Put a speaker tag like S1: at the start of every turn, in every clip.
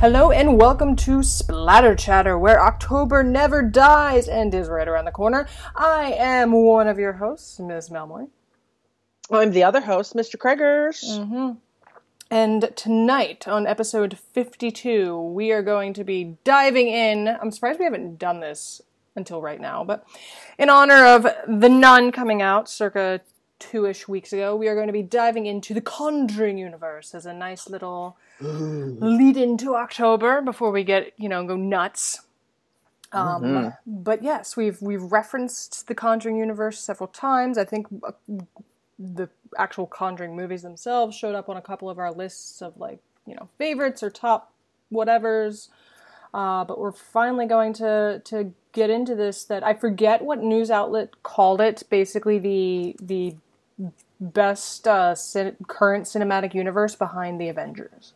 S1: Hello and welcome to Splatter Chatter, where October never dies and is right around the corner. I am one of your hosts, Ms. Melmoy.
S2: I'm the other host, Mr. Kreggers.
S1: Mm-hmm. And tonight, on episode 52, we are going to be diving in. I'm surprised we haven't done this until right now, but in honor of The Nun coming out circa two ish weeks ago, we are going to be diving into the Conjuring universe as a nice little lead into October before we get, you know, go nuts. Um,
S2: Mm-hmm.
S1: But yes, we've we've referenced the Conjuring universe several times. I think uh, the actual Conjuring movies themselves showed up on a couple of our lists of like you know favorites or top whatevers. Uh, but we're finally going to to get into this. That I forget what news outlet called it. Basically, the the best uh, cin- current cinematic universe behind the Avengers.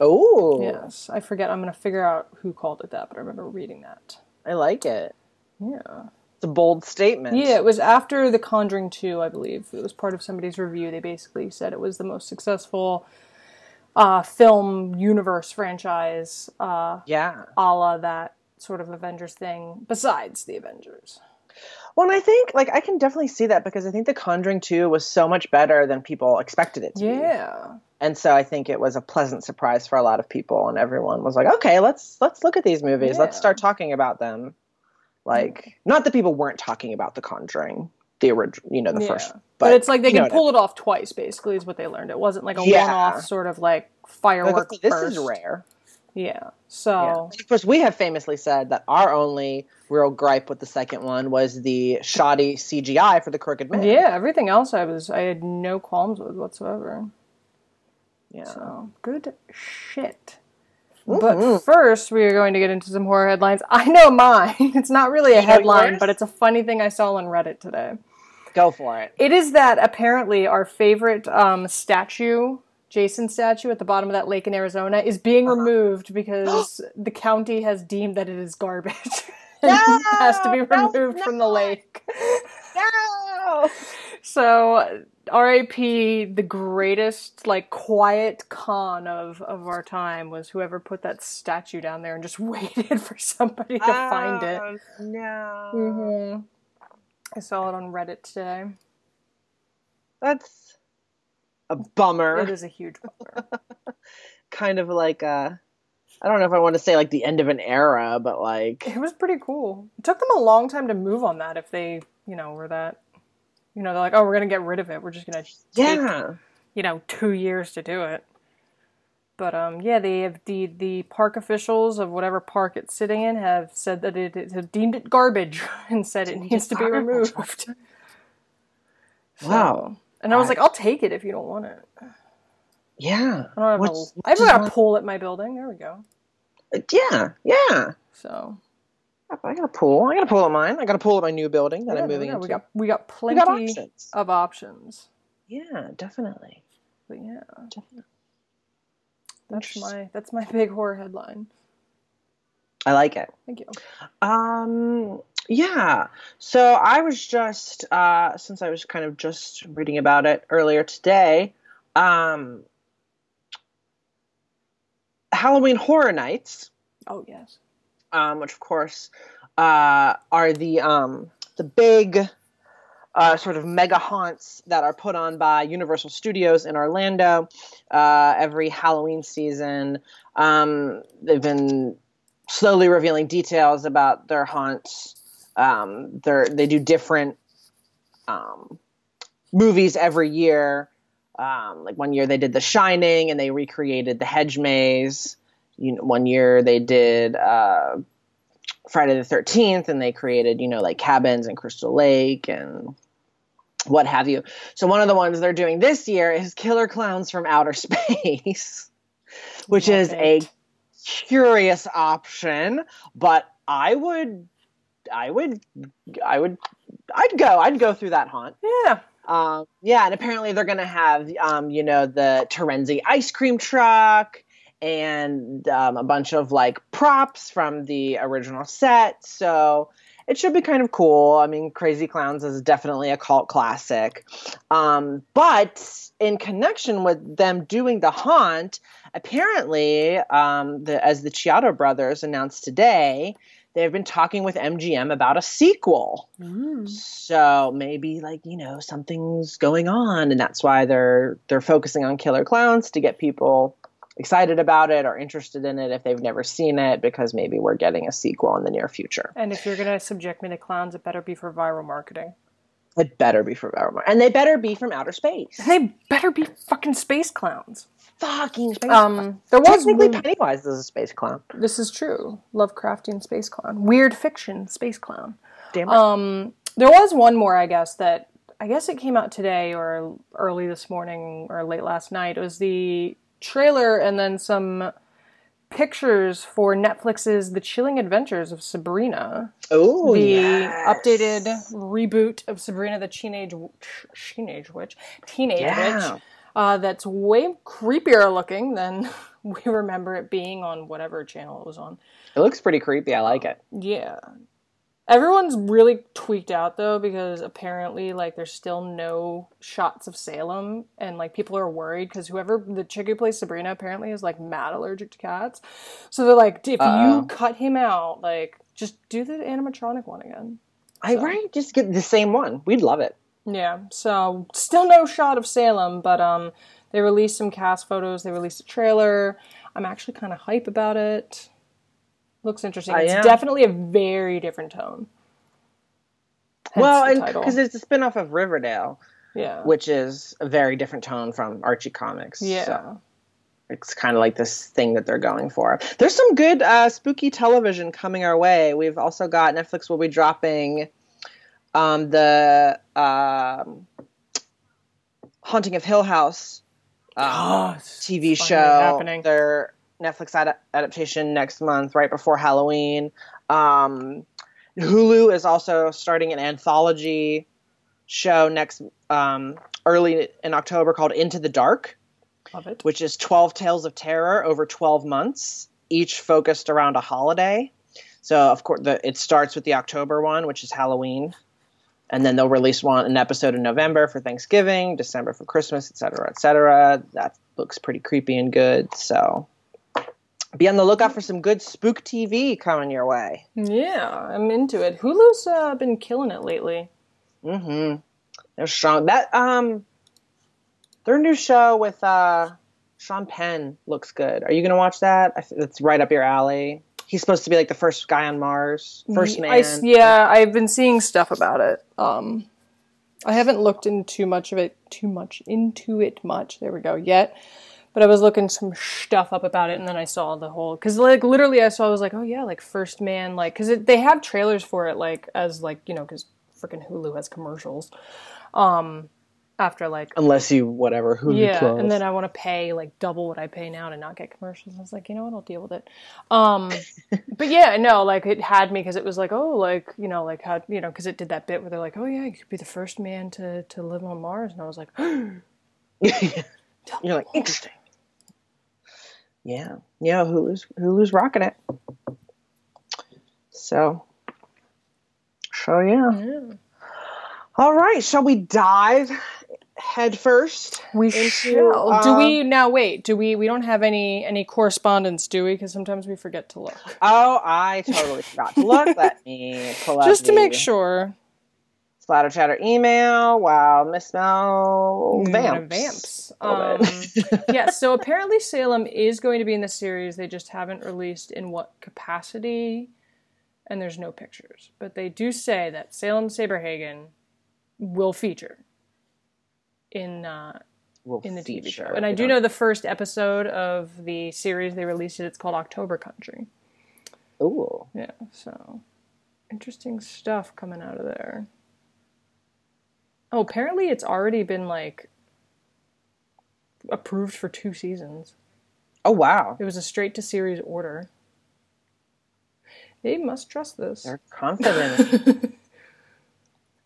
S2: Oh,
S1: Yes, I forget. I'm going to figure out who called it that, but I remember reading that.
S2: I like it.
S1: Yeah.
S2: It's a bold statement.
S1: Yeah, it was after The Conjuring 2, I believe. It was part of somebody's review. They basically said it was the most successful uh, film universe franchise, uh,
S2: Yeah.
S1: a la that sort of Avengers thing, besides the Avengers.
S2: Well, and I think like I can definitely see that because I think The Conjuring 2 was so much better than people expected it to be.
S1: Yeah.
S2: And so I think it was a pleasant surprise for a lot of people and everyone was like, "Okay, let's let's look at these movies. Let's start talking about them." Like, not that people weren't talking about The Conjuring, the original, you know, the
S1: yeah.
S2: first.
S1: But, it's like they can pull it off twice, basically, is what they learned. It wasn't like a
S2: Yeah.
S1: one off sort of like
S2: mean.
S1: firework.
S2: Like, this
S1: burst.
S2: is rare.
S1: Yeah. So.
S2: Yeah. Of course, we have famously said that our only real gripe with the second one was the shoddy CGI for the Crooked Man.
S1: Yeah, everything else I was I had no qualms with whatsoever.
S2: Yeah.
S1: So good shit.
S2: Mhm.
S1: But first, we are going to get into some horror headlines. I know mine. It's not really a headline, but it's a funny thing I saw on Reddit today.
S2: Go for it.
S1: It is that apparently our favorite um, statue, Jason statue at the bottom of that lake in Arizona, is being
S2: Uh-huh.
S1: removed because the county has deemed that it is garbage. and has to be
S2: No, no,
S1: removed from the lake.
S2: No!
S1: So, RAP, the greatest, like, quiet con of, of our time was whoever put that statue down there and just waited for somebody to find it.
S2: Oh, No.
S1: hmm I saw it on Reddit today.
S2: That's a bummer.
S1: It is a huge bummer.
S2: Kind of like a. I don't know if I want to say like the end of an era, but like.
S1: It was pretty cool. It took them a long time to move on that if they, you know, were that. You know, they're like, oh, we're going to get rid of it. We're just going to take
S2: Yeah.
S1: you know two years to do it. But um, yeah, they have the the park officials of whatever park it's sitting in have said that it, it have deemed it garbage and said it needs to be removed.
S2: Wow.
S1: So- and I was like, I'll take it if you don't want it.
S2: Yeah.
S1: I don't have
S2: What's-
S1: a, I haven't got a pool at my building. There we go.
S2: Yeah. Yeah.
S1: So
S2: I got a pool. I got a pool at mine. I got a pool at my new building that
S1: yeah,
S2: I'm moving
S1: yeah,
S2: into.
S1: we got we got
S2: We
S1: plenty
S2: got options.
S1: of options.
S2: Yeah, definitely.
S1: But yeah,
S2: Definitely.
S1: that's my that's my big horror headline.
S2: I like it.
S1: Thank you.
S2: Um, yeah. So I was just, uh, since I was kind of just reading about it earlier today, um, Halloween Horror Nights,
S1: Oh yes.
S2: um, which of course uh, are the um, the big uh, sort of mega haunts that are put on by Universal Studios in Orlando uh, every Halloween season. Um, they've been slowly revealing details about their haunts. Um, they're, they do different um, movies every year. Um, like one year they did The Shining and they recreated the Hedge Maze. You know, one year they did uh, Friday the Thirteenth and they created you know like cabins and Crystal Lake and what have you. So one of the ones they're doing this year is Killer Clowns from Outer Space, which
S1: Love
S2: is a curious option, but I would, I would, I would, I'd go. I'd go through that haunt.
S1: Yeah.
S2: Um, yeah, and apparently they're going to have, um, you know, the Terenzi ice cream truck and um, a bunch of like props from the original set. So, it should be kind of cool. I mean, Crazy Clowns is definitely a cult classic. Um, but in connection with them doing the haunt, apparently, um, the, as the Chiodo brothers announced today, they've been talking with MGM about a sequel.
S1: Mm.
S2: So maybe like you know something's going on, and that's why they're they're focusing on Killer Clowns to get people excited about it or interested in it if they've never seen it because maybe we're getting a sequel in the near future.
S1: And if you're gonna subject me to clowns, it better be for viral marketing.
S2: It better be from outer and they better be from outer space.
S1: They better be fucking space clowns.
S2: Fucking space.
S1: Um, there was
S2: Technically,
S1: one-
S2: Pennywise is a space clown.
S1: This is true. Lovecraftian space clown. Weird fiction space clown.
S2: Damn right.
S1: Um, there was one more, I guess, that I guess it came out today or early this morning or late last night. It was the trailer and then some pictures for Netflix's The Chilling Adventures of Sabrina,
S2: oh,
S1: the
S2: yes.
S1: updated reboot of Sabrina the Teenage Teenage Witch, Teenage
S2: Yeah.
S1: Witch. Uh, that's way creepier looking than we remember it being on whatever channel it was on.
S2: It looks pretty creepy. I like it.
S1: Yeah. Everyone's really tweaked out though because apparently like there's still no shots of Salem and like people are worried because whoever the chick who plays Sabrina apparently is like mad allergic to cats. So they're like, if
S2: Uh-oh.
S1: you cut him out, like just do the animatronic one again.
S2: I
S1: So-
S2: right. Just get the same one. We'd love it.
S1: Yeah. So still no shot of Salem, but um they released some cast photos, they released a trailer. I'm actually kind of hype about it. Looks interesting.
S2: I
S1: it's
S2: am.
S1: definitely a very different tone. Hence
S2: well,
S1: the
S2: and
S1: title.
S2: because it's a spin-off of Riverdale,
S1: Yeah.
S2: which is a very different tone from Archie Comics.
S1: yeah.
S2: So it's kind of like this thing that they're going for. There's some good uh, spooky television coming our way. We've also got Netflix will be dropping um, the um, Haunting of Hill House um,
S1: Oh,
S2: TV show.
S1: happening.
S2: Their Netflix ad- adaptation next month, right before Halloween. Um, Hulu is also starting an anthology show next um, early in October called Into the Dark
S1: Love it.
S2: which is 12 tales of terror over 12 months, each focused around a holiday. So, of course, the, it starts with the October one, which is Halloween. And then they'll release one an episode in November for Thanksgiving, December for Christmas, et cetera, et cetera. That looks pretty creepy and good. So be on the lookout for some good spook TV coming your way.
S1: Yeah, I'm into it. Hulu's uh, been killing it lately.
S2: Mm-hmm. They're strong. That um their new show with uh Sean Penn looks good. Are you gonna watch that? I th- It's right up your alley. He's supposed to be like the first guy on Mars, first man.
S1: I yeah, I've been seeing stuff about it. Um, I haven't looked into too much of it, too much into it much. There we go. Yet, but I was looking some stuff up about it, and then I saw the whole because like literally I saw I was like, oh yeah, like first man, like because they have trailers for it, like as like you know because freaking Hulu has commercials. Um, after like
S2: Unless you whatever who
S1: yeah, and then I want to pay like double what I pay now to not get commercials. I was like, you know what, I'll deal with it. Um, but yeah, no, like it had me because it was like, oh, like you know, like how you know, because it did that bit where they're like, oh yeah, you could be the first man to to live on Mars, and I was like,
S2: You're like interesting. Yeah, yeah. Hulu's Hulu's rocking it. So, so yeah.
S1: yeah.
S2: All right, shall we dive head first?
S1: we
S2: Into,
S1: shall. do we now? Wait, do we? We don't have any any correspondence, do we? Because sometimes we forget to look,
S2: Oh, I totally forgot to look. Let me pull up
S1: just to make sure.
S2: Splatter chatter email. Wow, Miss Mel vamps.
S1: Vamps. Um, yeah, so apparently Salem is going to be in the series. They just haven't released in what capacity, and there's no pictures. But they do say that Salem Saberhagen will feature in uh,
S2: Will
S1: in the TV show. And I
S2: We
S1: do know the first episode of the series they released it. It's called October Country.
S2: Ooh.
S1: Yeah, so interesting stuff coming out of there. Oh, apparently it's already been like approved for two seasons.
S2: Oh wow.
S1: It was a straight to series order. They must trust this.
S2: They're confident.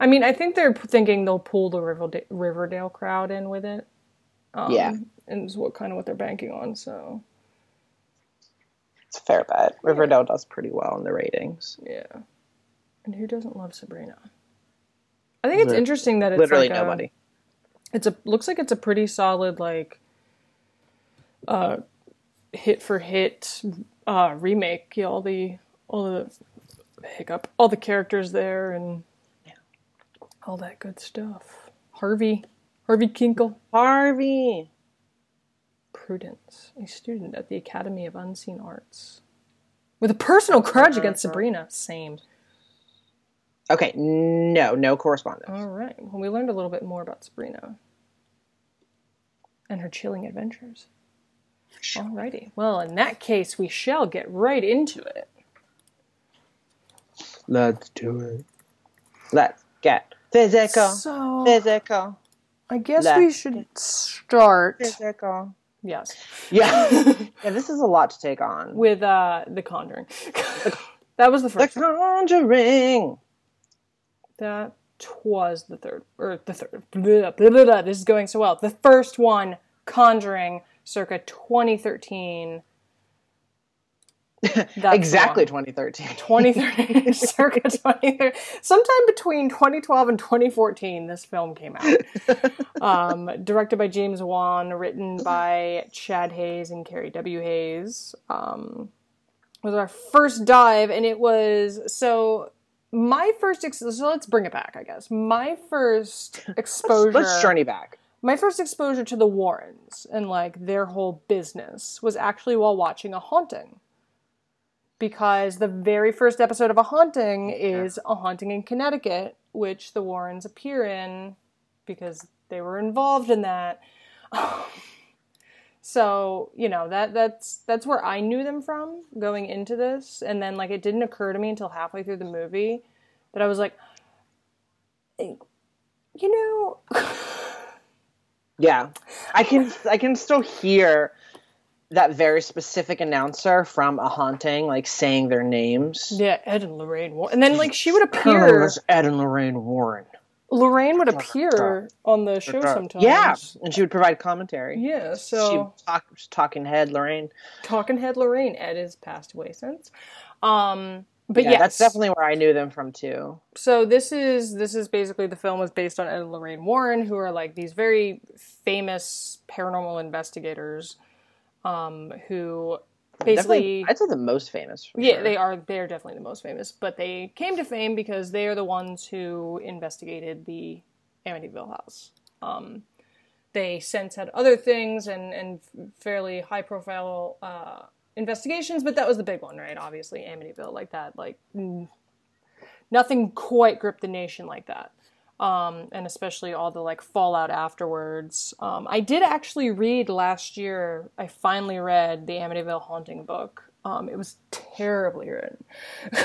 S1: I mean, I think they're thinking they'll pull the Riverdale, Riverdale crowd in with it. Um,
S2: Yeah.
S1: and is what kind of what they're banking on. So
S2: it's a fair bet. Riverdale does pretty well in the ratings.
S1: yeah, And who doesn't love Sabrina? I think it's
S2: Lit-
S1: interesting that it's
S2: Literally
S1: like a-
S2: nobody.
S1: it's a looks like it's a pretty solid like uh hit for hit uh remake yeah, all the all the hiccup all the characters there and all that good stuff harvey harvey kinkle
S2: Harvey.
S1: prudence a student at the academy of unseen arts with a personal grudge against sabrina same
S2: Okay, no, no correspondence.
S1: all right well we learned a little bit more about sabrina and her chilling adventures Alrighty. Well, in that case, we shall get right into it.
S2: Let's do it. Let's get physical.
S1: So,
S2: Physical.
S1: I guess
S2: Let's
S1: we should start.
S2: Physical.
S1: Yes,
S2: Yeah. yeah, this is a lot to take on.
S1: with uh, The Conjuring. that was the
S2: The
S1: first. one.
S2: Conjuring.
S1: That was the third, or the third. Blah, blah, blah. This is going so well. The first one, Conjuring, circa 2013. That's the
S2: exactly 2013.
S1: 2013, circa 2013, sometime between 2012 and 2014, this film came out. um, directed by James Wan, written by Chad Hayes and Carey W. Hayes. Um, was our first dive, and it was so. My first, ex- so let's bring it back, I guess. My first exposure
S2: Let's journey back.
S1: my first exposure to the Warrens and like their whole business was actually while watching A Haunting. Because the very first episode of A Haunting is A Haunting in Connecticut, which the Warrens appear in because they were involved in that. so, you know, that that's that's where I knew them from going into this and then like it didn't occur to me until halfway through the movie that I was like you know
S2: Yeah. I can I can still hear that very specific announcer from A Haunting like saying their names.
S1: Yeah, Ed and Lorraine. Warren. And then like she would appear.
S2: Miss Ed and Lorraine Warren.
S1: Lorraine would appear on the show sometimes.
S2: Yeah, and she would provide commentary.
S1: Yeah. So she
S2: talk, talking head Lorraine.
S1: talking head Lorraine. Ed has passed away since. Um, but
S2: yeah,
S1: yes,
S2: that's definitely where I knew them from too.
S1: So this is this is basically the film was based on Ed and Lorraine Warren, who are like these very famous paranormal investigators, um, who basically
S2: Definitely, I'd say the most famous.
S1: Yeah,
S2: sure.
S1: they are. They are definitely the most famous. But they came to fame because they are the ones who investigated the Amityville house. Um, they since had other things and and fairly high profile uh, investigations, but that was the big one, right? Obviously, Amityville, like that, like nothing quite gripped the nation like that. Um, and especially all the like fallout afterwards. Um, I did actually read last year. I finally read the Amityville Haunting book. Um, it was terribly written.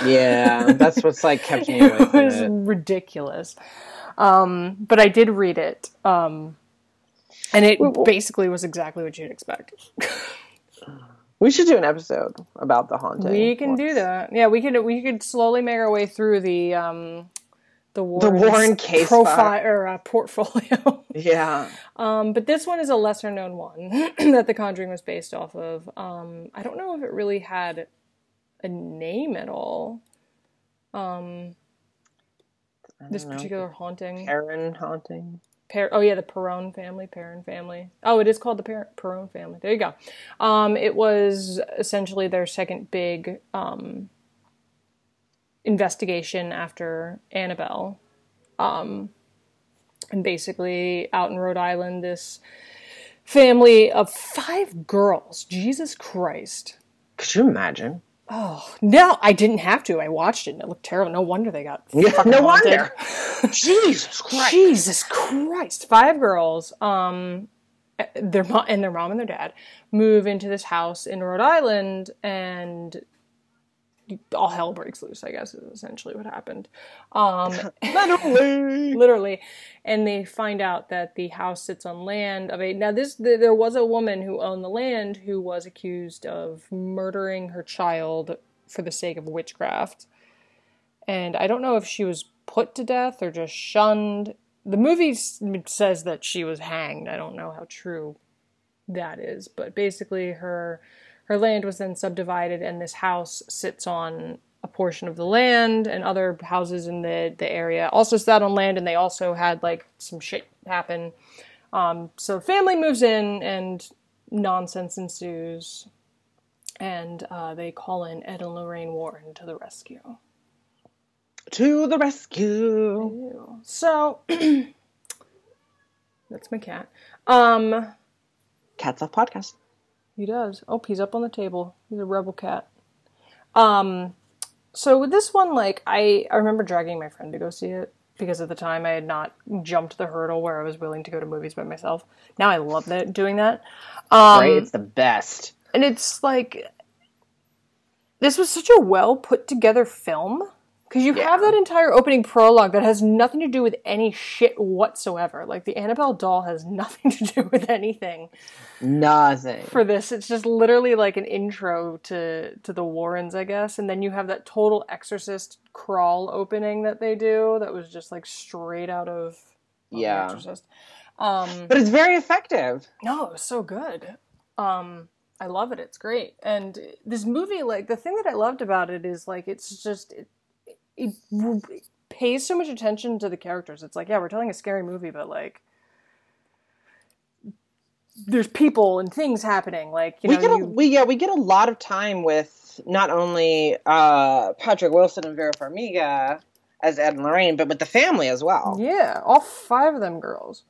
S2: yeah, that's what's like kept me
S1: it was
S2: it.
S1: ridiculous. Um, but I did read it, um, and it basically was exactly what you'd expect.
S2: We should do an episode about the haunting.
S1: We can do that. Yeah, we could. We could slowly make our way through the um, the Warren,
S2: Warren case
S1: profile
S2: file.
S1: or uh, portfolio.
S2: Yeah,
S1: um, but this one is a lesser known one that The Conjuring was based off of. Um, I don't know if it really had a name at all. Um, this
S2: know.
S1: particular haunting.
S2: Aaron haunting.
S1: Per- oh yeah, the Perron family, Perron family. Oh, it is called the per- Perron family. There you go. Um, it was essentially their second big um, investigation after Annabelle. Um, and basically, out in Rhode Island, this family of five girls. Jesus Christ.
S2: Could you imagine?
S1: Oh no, I didn't have to. I watched it. and It looked terrible. No wonder they got
S2: Yeah, no
S1: haunted.
S2: wonder. Jesus Christ.
S1: Jesus Christ! Five girls, um, their mom and their mom and their dad move into this house in Rhode Island, and all hell breaks loose. I guess is essentially what happened. Um,
S2: Literally.
S1: literally, and they find out that the house sits on land of a. Now, this th- there was a woman who owned the land who was accused of murdering her child for the sake of witchcraft, and I don't know if she was put to death or just shunned. The movie says that she was hanged. I don't know how true that is, but basically her her land was then subdivided and this house sits on a portion of the land and other houses in the the area also sat on land, and they also had like some shit happen. Um, so family moves in, and nonsense ensues, and uh, they call in Ed and Lorraine Warren to the rescue.
S2: To the rescue.
S1: So that's my cat. Um,
S2: Cats Off Podcast.
S1: He does. Oh, he's up on the table. He's a rebel cat. Um, so with this one, like I, I remember dragging my friend to go see it because at the time I had not jumped the hurdle where I was willing to go to movies by myself. Now I love that doing that. Um,
S2: right? It's the best.
S1: and it's like this was such a well put together film because you have that entire opening prologue that has nothing to do with any shit whatsoever. Like the Annabelle doll has nothing to do with anything
S2: Nothing.
S1: for this. It's just literally like an intro to to the Warrens, I guess, and then you have that total Exorcist crawl opening that they do that was just like straight out of well, The
S2: Yeah.
S1: Exorcist. Um,
S2: But it's very effective.
S1: no, it was so good. Um, I love it. It's great. And this movie, like the thing that I loved about it is like it's just it, it, pays so much attention to the characters. It's like yeah, we're telling a scary movie, but like there's people and things happening. Like you
S2: we
S1: know,
S2: get a,
S1: you,
S2: we yeah we get a lot of time with not only uh, Patrick Wilson and Vera Farmiga as Ed and Lorraine, but with the family as well.
S1: yeah, all five of them girls.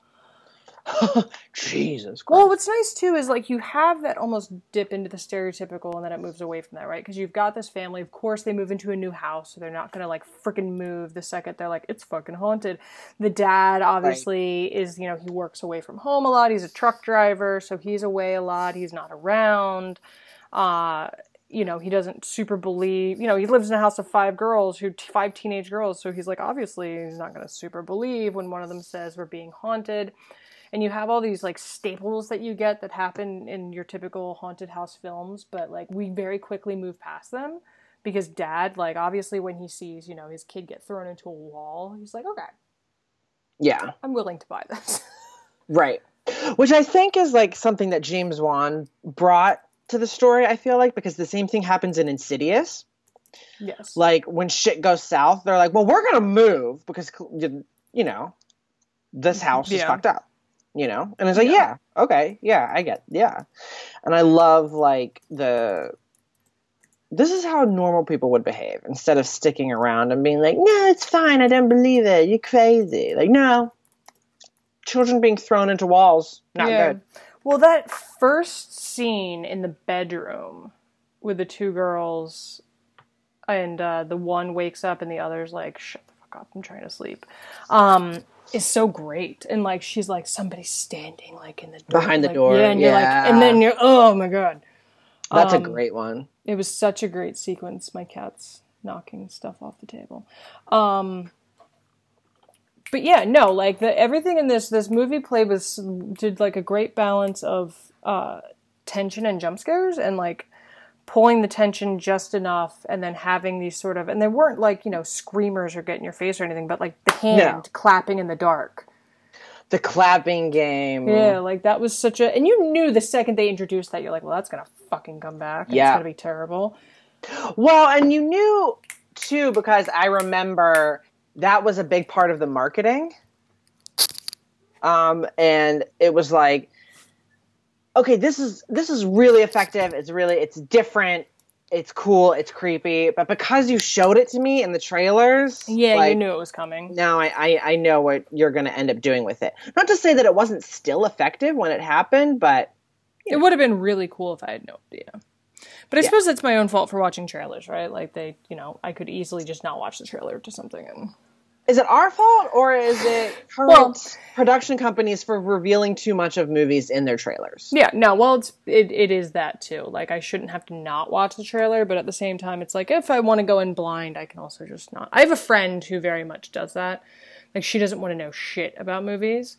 S2: Jesus Christ.
S1: Well, what's nice too is like you have that almost dip into the stereotypical and then it moves away from that, right? Because you've got this family. Of course, they move into a new house, so they're not going to like freaking move the second they're like, it's fucking haunted. The dad obviously is, you know, he works away from home a lot. He's a truck driver, so he's away a lot. He's not around. Uh, you know, he doesn't super believe, you know, he lives in a house of five girls who, five teenage girls, so he's like, obviously, he's not going to super believe when one of them says we're being haunted and you have all these like staples that you get that happen in your typical haunted house films but like we very quickly move past them because dad like obviously when he sees you know his kid get thrown into a wall he's like okay
S2: yeah,
S1: i'm willing to buy this
S2: right. Which I think is like something that James Wan brought to the story. I feel like because the same thing happens in Insidious.
S1: yes
S2: Like when shit goes south, they're like, "Well, we're gonna move because you know this mm-hmm. house is fucked up." You know, and it's like, yeah, okay, yeah, I get, yeah, and I love like the. This is how normal people would behave instead of sticking around and being like, "No, it's fine. I don't believe it. You're crazy." Like, no, children being thrown into walls, not
S1: Yeah.
S2: good.
S1: well that first scene in the bedroom with the two girls and uh, the one wakes up and the other's like shut the fuck up i'm trying to sleep um is so great and like she's like somebody's standing like in the door
S2: Behind the
S1: like,
S2: door,
S1: yeah and you're like
S2: yeah.
S1: and then you're oh my god
S2: That's
S1: Um,
S2: a great one.
S1: it was such a great sequence my cat's knocking stuff off the table um but yeah no like the everything in this this movie played with did like a great balance of uh tension and jump scares and like pulling the tension just enough and then having these sort of and they weren't like you know screamers or get in your face or anything but like the hand
S2: No.
S1: clapping in the dark
S2: The clapping game.
S1: yeah like that was such a and you knew the second they introduced that you're like well that's gonna fucking come back
S2: Yeah.
S1: it's gonna be terrible
S2: Well, and you knew too because I remember that was a big part of the marketing. Um, and it was like, okay, this is this is really effective. It's really it's different. It's cool. It's creepy. But because you showed it to me in the trailers,
S1: yeah you knew it was coming
S2: Now I, I I know what you're going to end up doing with it. Not to say that it wasn't still effective when it happened, but
S1: It would have been really cool if I had no idea. But I
S2: Yeah.
S1: suppose it's my own fault for watching trailers, right? Like they, you know, I could easily just not watch the trailer to something and
S2: is it our fault or is it current
S1: Well-
S2: production companies for revealing too much of movies in their trailers?
S1: Yeah, no, well it's it, it is that too. Like I shouldn't have to not watch the trailer, but at the same time it's like if I want to go in blind, I can also just not. I have a friend who very much does that. Like she doesn't want to know shit about movies.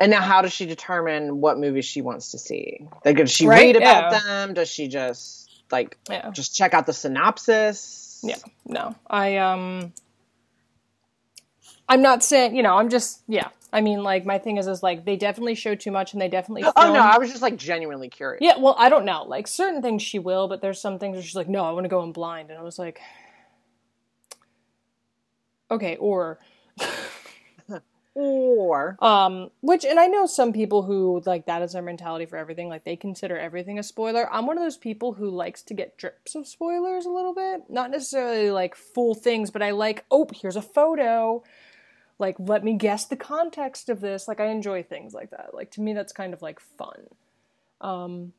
S2: And now, how does she determine what movies she wants to see? Like, does she
S1: Right,
S2: read about
S1: yeah.
S2: them? Does she just like
S1: Yeah.
S2: just check out the synopsis?
S1: Yeah. No. I um I'm not saying, you know, I'm just yeah. I mean like my thing is is like they definitely show too much and they definitely
S2: Oh no, I was just like genuinely curious.
S1: Yeah, well, I don't know. Like certain things she will, but there's some things where she's like, "No, I want to go in blind," and I was like, Okay, or
S2: Or
S1: um which and I know some people who like that is their mentality for everything, like they consider everything a spoiler. I'm one of those people who likes to get drips of spoilers a little bit. Not necessarily like full things, but I like, oh, here's a photo. Like let me guess the context of this. Like I enjoy things like that. Like to me that's kind of like fun. Um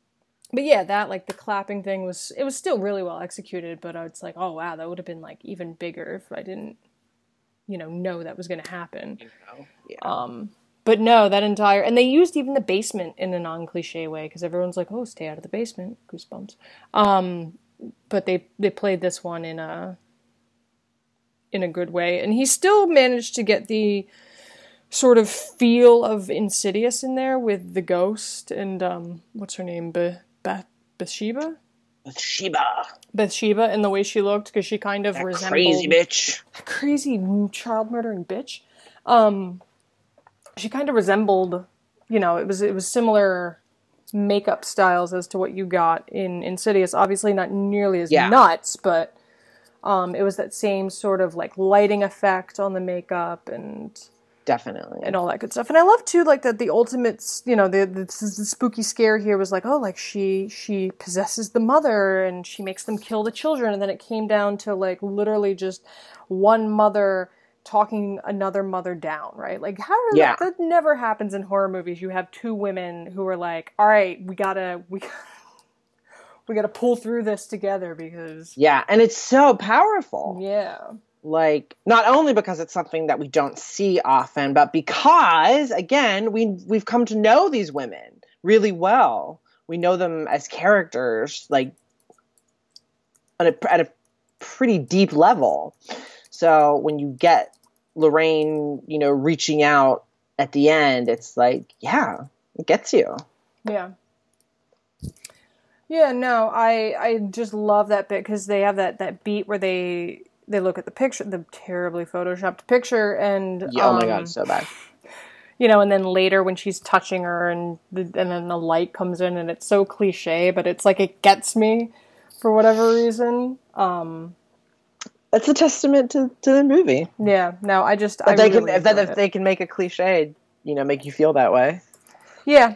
S1: but yeah, that like the clapping thing was it was still really well executed, but it's like, oh wow, that would have been like even bigger if I didn't you know know that was going to happen.
S2: you know, yeah.
S1: Um, but no, that entire and they used even the basement in a non-cliche way because everyone's like, "Oh, stay out of the basement." Goosebumps. Um, but they they played this one in a in a good way, and he still managed to get the sort of feel of Insidious in there with the ghost and um, what's her name, Be- Beth Bathsheba.
S2: With Sheba,
S1: Bathsheba and the way she looked because she kind of
S2: that
S1: resembled
S2: crazy bitch.
S1: crazy child murdering bitch. Um, she kind of resembled, you know, it was it was similar makeup styles as to what you got in Insidious. Obviously, not nearly as
S2: Yeah.
S1: nuts, but um, it was that same sort of like lighting effect on the makeup and
S2: Definitely.
S1: and all that good stuff. And I love too, like that the ultimate, you know, the, the the spooky scare here was like, oh, like she she possesses the mother and she makes them kill the children, and then it came down to like literally just one mother talking another mother down, right? Like how
S2: Yeah.
S1: that, that never happens in horror movies. You have two women who are like, all right, we gotta we. We got to pull through this together because,
S2: yeah, and it's so powerful.
S1: yeah,
S2: like not only because it's something that we don't see often but because again we we've come to know these women really well we know them as characters like at a, at a pretty deep level so when you get lorraine you know reaching out at the end it's like yeah it gets you
S1: Yeah. Yeah, no, I I just love that bit because they have that that beat where they they look at the picture, the terribly photoshopped picture, and
S2: yeah, oh my
S1: um,
S2: god so bad
S1: you know, and then later when she's touching her, and the, and then the light comes in, and it's so cliche, but it's like it gets me for whatever reason. Um,
S2: it's a testament to, to the movie
S1: yeah, no, I just I
S2: if they
S1: really
S2: can that, if
S1: it.
S2: they can make a cliche you know make you feel that way
S1: Yeah.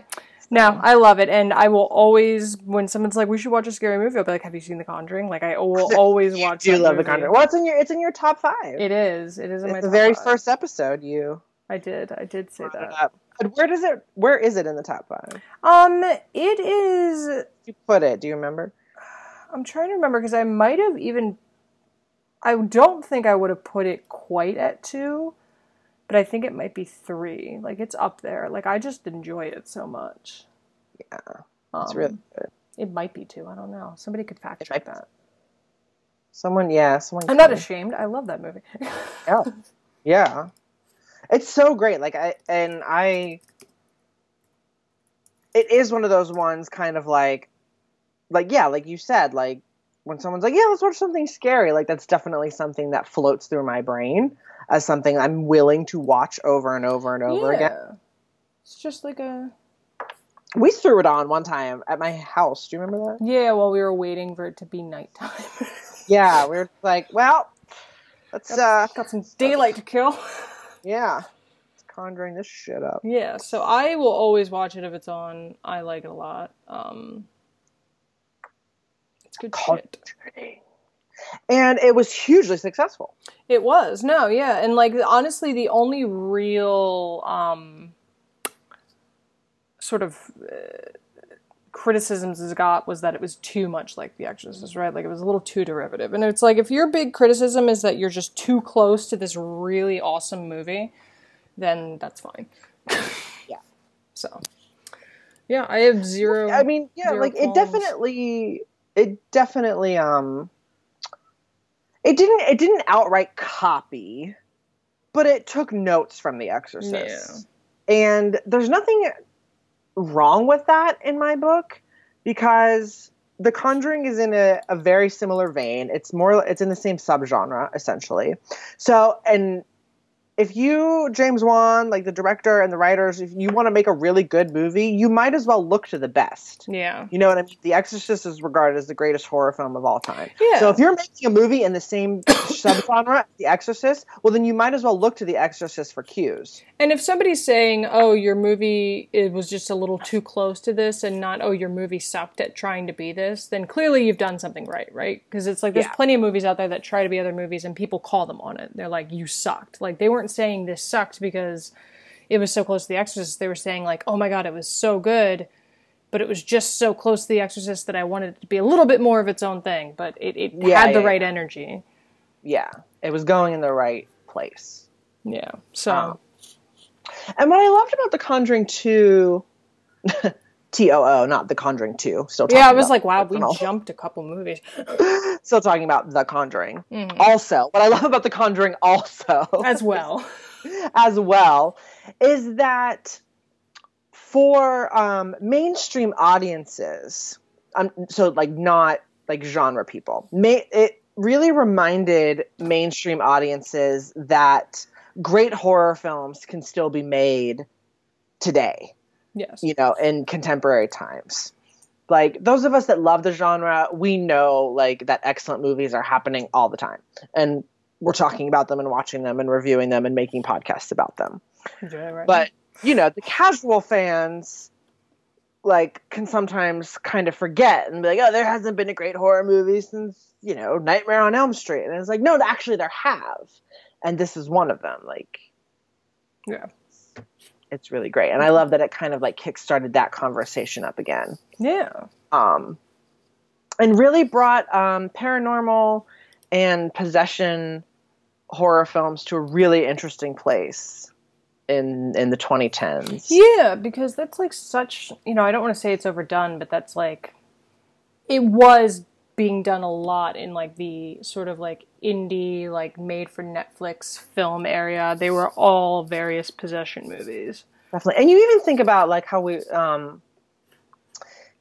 S1: No, I love it, and I will always when someone's like, "We should watch a scary movie," I'll be like, "Have you seen The Conjuring?" Like, I will always watch.
S2: do
S1: that
S2: love the. Conjuring. Well, it's in your it's in your top five.
S1: It is. It is in my
S2: it's the
S1: top
S2: very
S1: five.
S2: first episode you
S1: I did. I did say that.
S2: But where does it? Where is it in the top five?
S1: Um, it is.
S2: You put it. Do you remember?
S1: I'm trying to remember because I might have even. I don't think I would have put it quite at two, but I think it might be three. Like it's up there. Like I just enjoy it so much.
S2: Yeah,
S1: Um,
S2: it's really good.
S1: It might be two. I don't know. Somebody could fact check that.
S2: Someone, yeah, someone.
S1: I'm not ashamed. I love that movie.
S2: Yeah, yeah, it's so great. Like I and I, it is one of those ones, kind of like, like yeah, like you said, like when someone's like, yeah, let's watch something scary. Like that's definitely something that floats through my brain as something I'm willing to watch over and over and over again.
S1: It's just like a
S2: We threw it on one time at my house. Do you remember that?
S1: yeah. While we were waiting for it to be nighttime,
S2: Yeah, we were like, well, let's uh,
S1: got some daylight to kill.
S2: yeah, let's conjuring this shit up.
S1: Yeah, so I will always watch it if it's on. I like it a lot. Um, it's good shit.
S2: And it was hugely successful.
S1: It was no, yeah, and like honestly, the only real um, sort of uh, criticisms it got was that it was too much like The Exorcist, right? Like it was a little too derivative, and it's like if your big criticism is that you're just too close to this really awesome movie, then that's fine.
S2: Yeah.
S1: So, yeah, I have zero.
S2: I mean, yeah, like it definitely, it definitely, um, it didn't, it didn't outright copy, but it took notes from The Exorcist. And there's nothing wrong with that in my book because The Conjuring is in a, a very similar vein. It's more, it's in the same subgenre essentially. So, and if you James Wan, like the director and the writers, if you want to make a really good movie, you might as well look to the best.
S1: Yeah.
S2: You know what I mean? The Exorcist is regarded as the greatest horror film of all time.
S1: Yeah.
S2: So if you're making a movie in the same subgenre, The Exorcist, well then you might as well look to The Exorcist for cues.
S1: And if somebody's saying, "Oh, your movie it was just a little too close to this," and not, "Oh, your movie sucked at trying to be this," then clearly you've done something right, right? Because it's like there's
S2: Yeah.
S1: plenty of movies out there that try to be other movies, and people call them on it. They're like, "You sucked." Like they weren't saying this sucked because it was so close to The Exorcist. They were saying like, "Oh my god, it was so good." But it was just so close to The Exorcist that I wanted it to be a little bit more of its own thing. But it, it
S2: Yeah,
S1: had the
S2: yeah,
S1: right
S2: yeah.
S1: energy.
S2: Yeah. It was going in the right place.
S1: Yeah. So
S2: Um, And what I loved about The Conjuring 2 T O O, not The Conjuring 2. Still talking
S1: yeah, I was like, wow, we jumped a couple movies.
S2: Still talking about The Conjuring.
S1: Mhm.
S2: Also, what I love about The Conjuring also
S1: As well.
S2: as well is that for um, mainstream audiences, um, so like not like genre people, may, it really reminded mainstream audiences that great horror films can still be made today
S1: Yes.
S2: you know, in contemporary times. Like those of us that love the genre, we know like that excellent movies are happening all the time. And we're talking about them and watching them and reviewing them and making podcasts about them.
S1: Yeah, right.
S2: But, you know, the casual fans like can sometimes kind of forget and be like, "Oh, there hasn't been a great horror movie since, you know, Nightmare on Elm Street." And it's like, "No, actually there have." And this is one of them. Like
S1: yeah.
S2: It's really great. And I love that it kind of like kickstarted that conversation up again.
S1: Yeah.
S2: um, and really brought um, paranormal and possession horror films to a really interesting place in in the 2010s.
S1: Yeah, because that's like such, you know, I don't want to say it's overdone, but that's like it was being done a lot in like the sort of like indie like made for Netflix film area. They were all various possession movies.
S2: Definitely. And you even think about like how we um,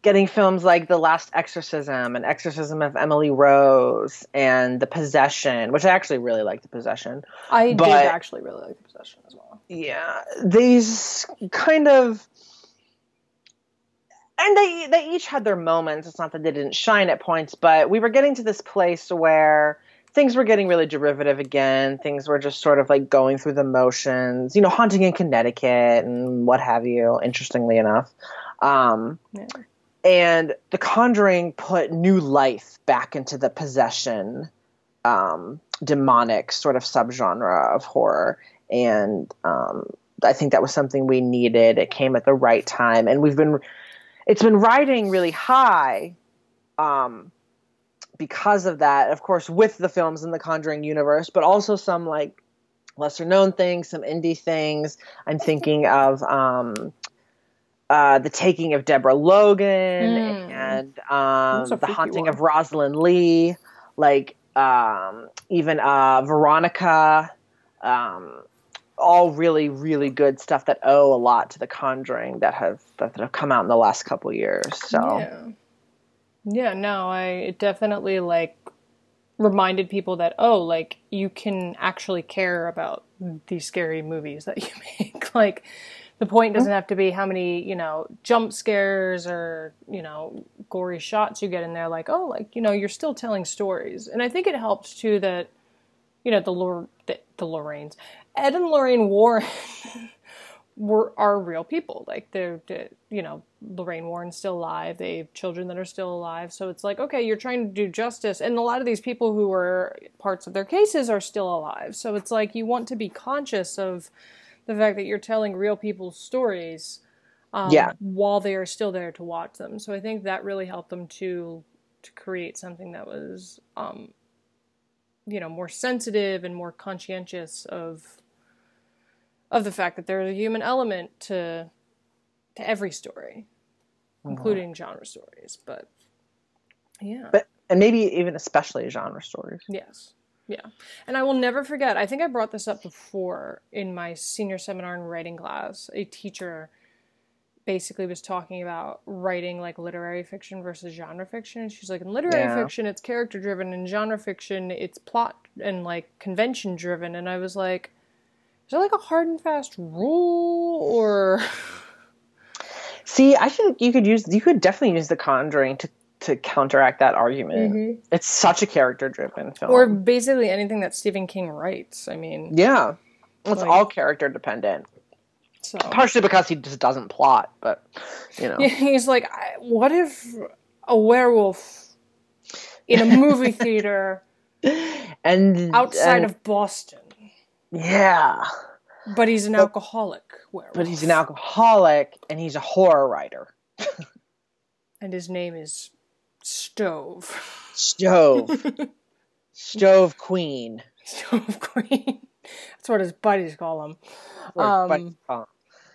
S2: getting films like The Last Exorcism and Exorcism of Emily Rose and The Possession, which I actually really like The Possession.
S1: I
S2: But-
S1: did actually really like the possession as well.
S2: yeah these kind of and they they each had their moments it's not that they didn't shine at points but we were getting to this place where things were getting really derivative again things were just sort of like going through the motions you know haunting in connecticut and what have you interestingly enough um,
S1: Yeah.
S2: and the conjuring put new life back into the possession um, demonic sort of subgenre of horror and um, I think that was something we needed. It came at the right time, and we've been it's been riding really high um, because of that. Of course, with the films in the Conjuring universe, but also some like lesser known things, some indie things. I'm thinking of um, uh, the taking of Deborah Logan
S1: Mm.
S2: and um,
S1: That's a
S2: the haunting
S1: one.
S2: of Rosalind Leigh, like um, even uh, Veronica. Um, all really, really good stuff that owe a lot to The Conjuring that have that have come out in the last couple years. So
S1: Yeah. Yeah, no, I it definitely like reminded people that oh, like you can actually care about these scary movies that you make. like the point mm-hmm. doesn't have to be how many, you know, jump scares or, you know, gory shots you get in there like, oh, like, you know, you're still telling stories. And I think it helped too that you know, the Lor- the, the Lorraines. Ed and Lorraine Warren were are real people. Like they're, they're, you know, Lorraine Warren's still alive. They have children that are still alive. So it's like, okay, you're trying to do justice, and a lot of these people who were parts of their cases are still alive. So it's like you want to be conscious of the fact that you're telling real people's stories. Um,
S2: Yeah.
S1: While they are still there to watch them, so I think that really helped them to to create something that was, um, you know, more sensitive and more conscientious of of the fact that there's a human element to to every story, mm-hmm. including genre stories. But yeah,
S2: but and maybe even especially genre stories.
S1: yes, yeah. And I will never forget. I think I brought this up before in my senior seminar in writing class. A teacher basically was talking about writing like literary fiction versus genre fiction. And she's like, in literary
S2: Yeah.
S1: fiction, it's character driven, in genre fiction, it's plot and like convention driven. And I was like, there like a hard and fast rule or
S2: See, I think you could use you could definitely use The Conjuring to to counteract that argument.
S1: Mhm.
S2: It's such a character driven film.
S1: or basically anything that Stephen King writes. I mean,
S2: yeah, it's
S1: Like-
S2: all character dependent.
S1: so
S2: Partially because he just doesn't plot, but you know.
S1: Yeah, he's like, I- what if a werewolf in a movie theater
S2: And
S1: outside
S2: and-
S1: of Boston,
S2: yeah,
S1: but he's an alcoholic werewolf,
S2: but he's an alcoholic and he's a horror writer.
S1: and his name is Stove.
S2: Stove, Stove Queen.
S1: Stove Queen. That's what his buddies call him. Um,
S2: but- uh,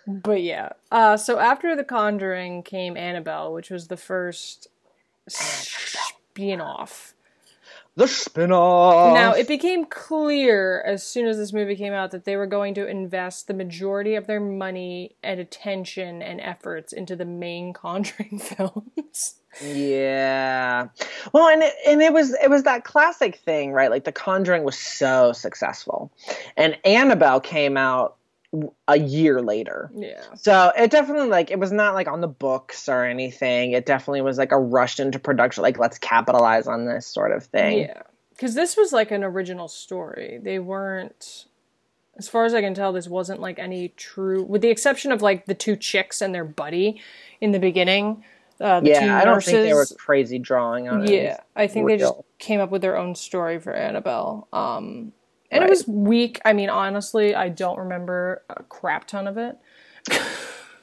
S1: But yeah. Uh, so after The Conjuring came Annabelle, which was the first spin-off.
S2: The spin-off.
S1: Now, it became clear as soon as this movie came out that they were going to invest the majority of their money and attention and efforts into the main Conjuring films.
S2: Yeah. Well, and it, and it was it was that classic thing, right? Like The Conjuring was so successful, and Annabelle came out a year later.
S1: yeah.
S2: So it definitely like it was not like on the books or anything. It definitely was like a rushed into production, like let's capitalize on this sort of thing.
S1: Yeah. Because this was like an original story. They weren't, as far as I can tell, this wasn't like any true, with the exception of like the two chicks and their buddy in the beginning. Uh, the two
S2: Yeah, I don't
S1: nurses.
S2: think they were crazy drawing on it.
S1: Yeah, I think they just came up with their own story for Annabelle. Um, and
S2: Right.
S1: it was weak. I mean, honestly, I don't remember a crap ton of it.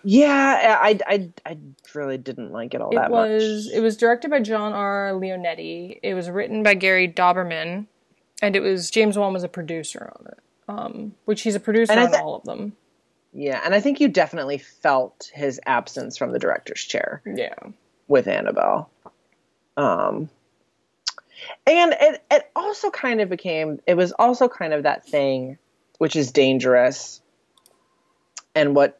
S2: Yeah, I, I, I really didn't like it all
S1: It
S2: that
S1: was
S2: much.
S1: it was directed by John R. Leonetti. It was written by Gary Dauberman, and it was James Wan was a producer on it. Um, which he's a producer
S2: I
S1: on all of them.
S2: Yeah, and I think you definitely felt his absence from the director's chair.
S1: Yeah.
S2: with Annabelle. Um, and it, it also kind of became, it was also kind of that thing which is dangerous. And what,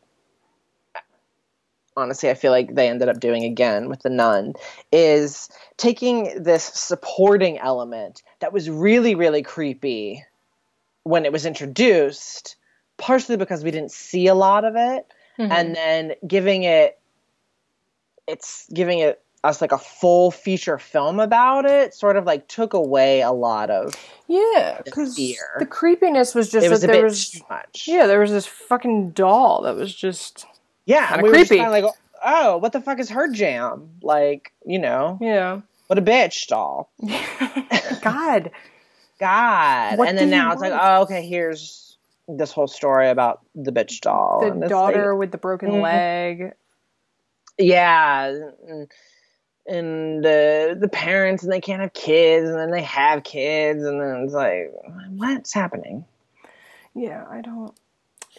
S2: honestly, I feel like they ended up doing again with The Nun is taking this supporting element that was really, really creepy when it was introduced, partially because we didn't see a lot of it
S1: Mm-hmm.
S2: and then giving it it's giving it us like a full feature film about it sort of like took away a lot of
S1: Yeah, because
S2: fear.
S1: the creepiness was just
S2: it was
S1: that there was
S2: too much
S1: yeah there was this fucking doll that was just
S2: yeah we were
S1: creepy.
S2: kinda like oh what the fuck is her jam like you know
S1: yeah.
S2: what a bitch doll
S1: God,
S2: god
S1: What
S2: and then now it's like oh okay here's this whole story about the bitch doll
S1: the daughter with the broken
S2: Mhm.
S1: leg.
S2: yeah and, uh, the parents and they can't have kids and then they have kids and then it's like what's happening
S1: Yeah, I don't.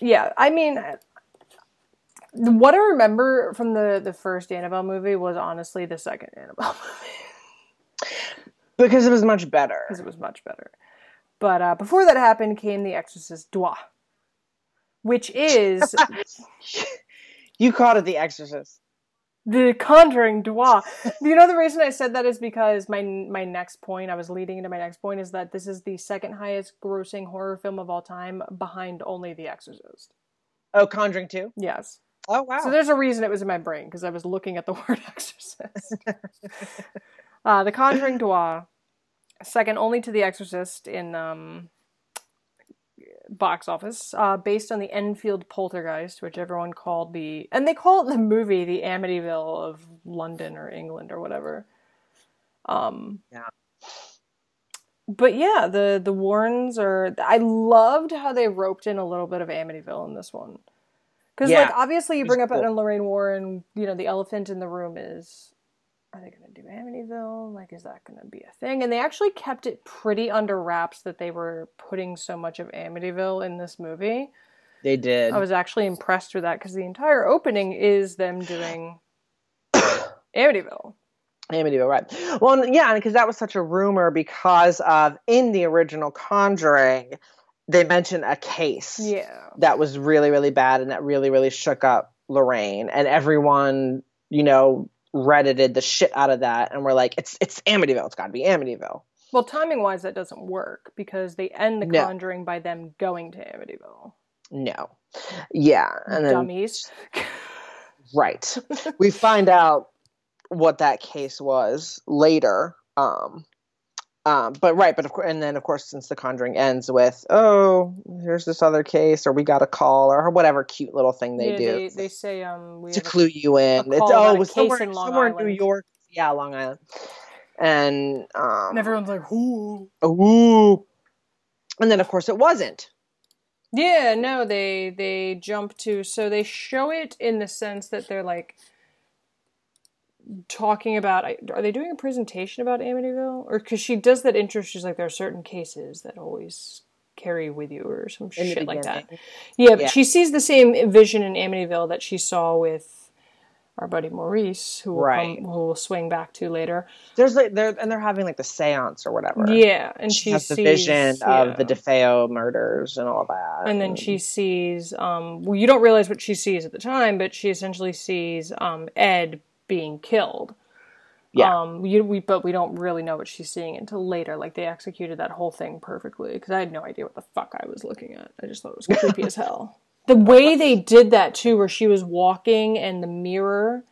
S1: Yeah, I mean, what I remember from the the first Annabelle movie was honestly the second Annabelle movie
S2: because it was much better
S1: because it was much better. But uh, before that happened came The Exorcist Doi, which is
S2: you called it the exorcist
S1: The Conjuring Doi. you know the reason I said that is because my my next point, I was leading into my next point, is that this is the second highest grossing horror film of all time, behind only The Exorcist.
S2: oh conjuring 2
S1: Yes.
S2: oh wow
S1: So there's a reason it was in my brain because I was looking at the word exorcist. uh, the Conjuring Doi, second only to The Exorcist in um, box office, uh, based on the Enfield Poltergeist, which everyone called the, and they call it the movie the Amityville of London or England or whatever. Um,
S2: Yeah.
S1: But yeah, the the Warrens are. I loved how they roped in a little bit of Amityville in this one. Because
S2: Yeah.
S1: like obviously you bring up
S2: cool.
S1: Ed and Lorraine Warren, you know the elephant in the room is, are they going to do Amityville? Like, is that going to be a thing? And they actually kept it pretty under wraps that they were putting so much of Amityville in this movie.
S2: they did
S1: I was actually impressed with that because the entire opening is them doing Amityville.
S2: Amityville, right? Well, yeah, because that was such a rumor because of in the original Conjuring, they mentioned a case
S1: Yeah.
S2: that was really, really bad and that really, really shook up Lorraine, and everyone, you know, reddited the shit out of that, and we're like, it's it's Amityville, it's got to be Amityville.
S1: Well, timing wise, that doesn't work because they end the
S2: No.
S1: Conjuring by them going to Amityville.
S2: No. Yeah, and then
S1: Dummies.
S2: right, we find out what that case was later. Um, um, but right, but of course, and then of course, since The Conjuring ends with, oh, here's this other case, or we got a call, or whatever cute little thing they
S1: yeah,
S2: do
S1: They, they say um we
S2: to
S1: have a-
S2: clue you in. It's
S1: call about
S2: oh, it was somewhere,
S1: in Long
S2: somewhere in New York. Yeah, Long Island. And um,
S1: and everyone's like, "Who?"
S2: ooh, and then of course it wasn't.
S1: Yeah, no, they they jump to so they show it in the sense that they're like talking about are they doing a presentation about Amityville or because she does that intro she's like there are certain cases that always carry with you or some
S2: In
S1: shit like that
S2: beginning.
S1: yeah but
S2: Yeah.
S1: she sees the same vision in Amityville that she saw with our buddy Maurice who will
S2: Right.
S1: come, who will swing back to later
S2: There's like they're and they're having like the séance or whatever.
S1: yeah and
S2: she
S1: she
S2: has the
S1: sees,
S2: vision of the
S1: yeah.
S2: DeFeo murders and all that.
S1: and then she sees um well you don't realize what she sees at the time but she essentially sees um ed being killed.
S2: Yeah.
S1: um you, we but we don't really know what she's seeing until later. Like they executed that whole thing perfectly because i had no idea what the fuck i was looking at. I just thought it was creepy as hell. The way they did that too where she was walking and the mirror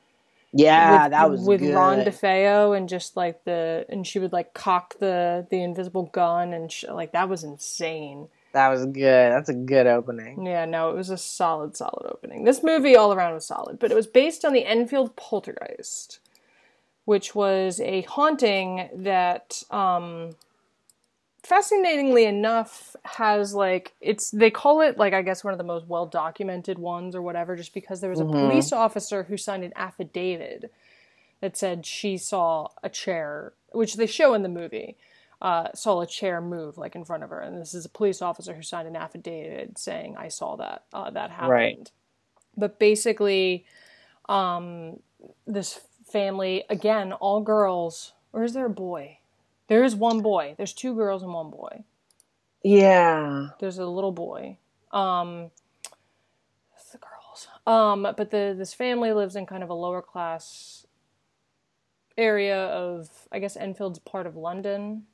S2: yeah,
S1: with,
S2: that was
S1: with
S2: good.
S1: Ron DeFeo and just like the and she would like cock the the invisible gun and sh- like that was insane
S2: That was good. That's a good opening.
S1: Yeah, no, it was a solid, solid opening. This movie all around was solid, but it was based on the Enfield Poltergeist, which was a haunting that, um, fascinatingly enough, has like it's they call it like I guess one of the most well documented ones or whatever, just because there was a
S2: Mhm.
S1: police officer who signed an affidavit that said she saw a chair, which they show in the movie uh, saw a chair move like in front of her, and this is a police officer who signed an affidavit saying, "I saw that uh, that happened."
S2: Right.
S1: But basically, um, this family again, all girls, or is there a boy? There is one boy. There's two girls and one boy.
S2: Yeah.
S1: There's a little boy. Um, the girls. Um, but the this family lives in kind of a lower class area of, I guess Enfield's part of London.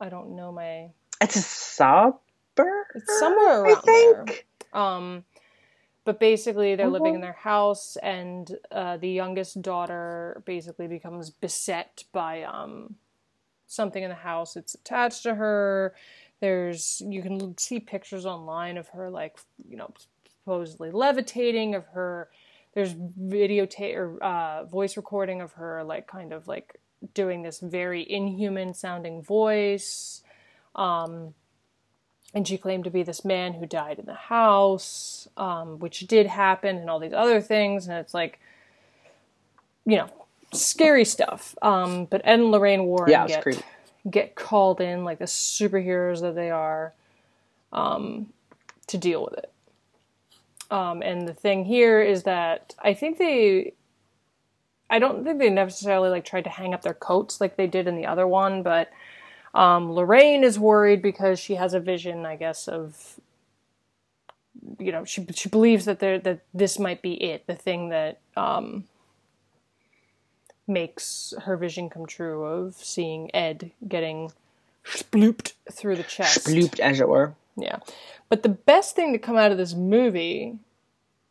S1: I don't know my.
S2: It's a suburb.
S1: It's somewhere
S2: I
S1: around there.
S2: think.
S1: Um, but basically, they're living in
S2: Mhm.
S1: their house, and uh, the youngest daughter basically becomes beset by um, something in the house. It's attached to her. There's you can see pictures online of her, like you know, supposedly levitating. Of her, there's videotape or uh, voice recording of her, like kind of like doing this very inhuman sounding voice. Um, and she claimed to be this man who died in the house, um, which did happen, and all these other things. And it's like, you know, scary stuff. Um, but Ed and Lorraine Warren
S2: Yeah,
S1: get
S2: creepy.
S1: get called in like the superheroes that they are um, to deal with it. Um, and the thing here is that I think they, I don't think they necessarily like tried to hang up their coats like they did in the other one, but um, Lorraine is worried because she has a vision, I guess, of you know she she believes that there that this might be it, the thing that um, makes her vision come true of seeing Ed getting splooped through the chest.
S2: Blooped, as it were.
S1: Yeah. But the best thing to come out of this movie,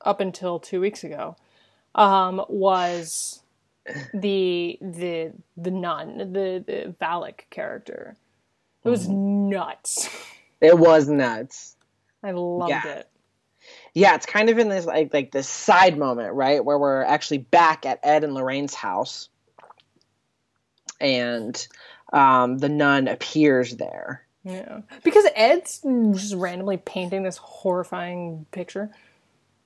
S1: up until two weeks ago, um, was the the the nun, the the Valak character. It was nuts.
S2: It was nuts.
S1: I loved
S2: Yeah.
S1: it.
S2: Yeah, it's kind of in this like like this side moment, right, where we're actually back at Ed and Lorraine's house, and um, the nun appears there.
S1: Yeah. Because Ed's just randomly painting this horrifying picture.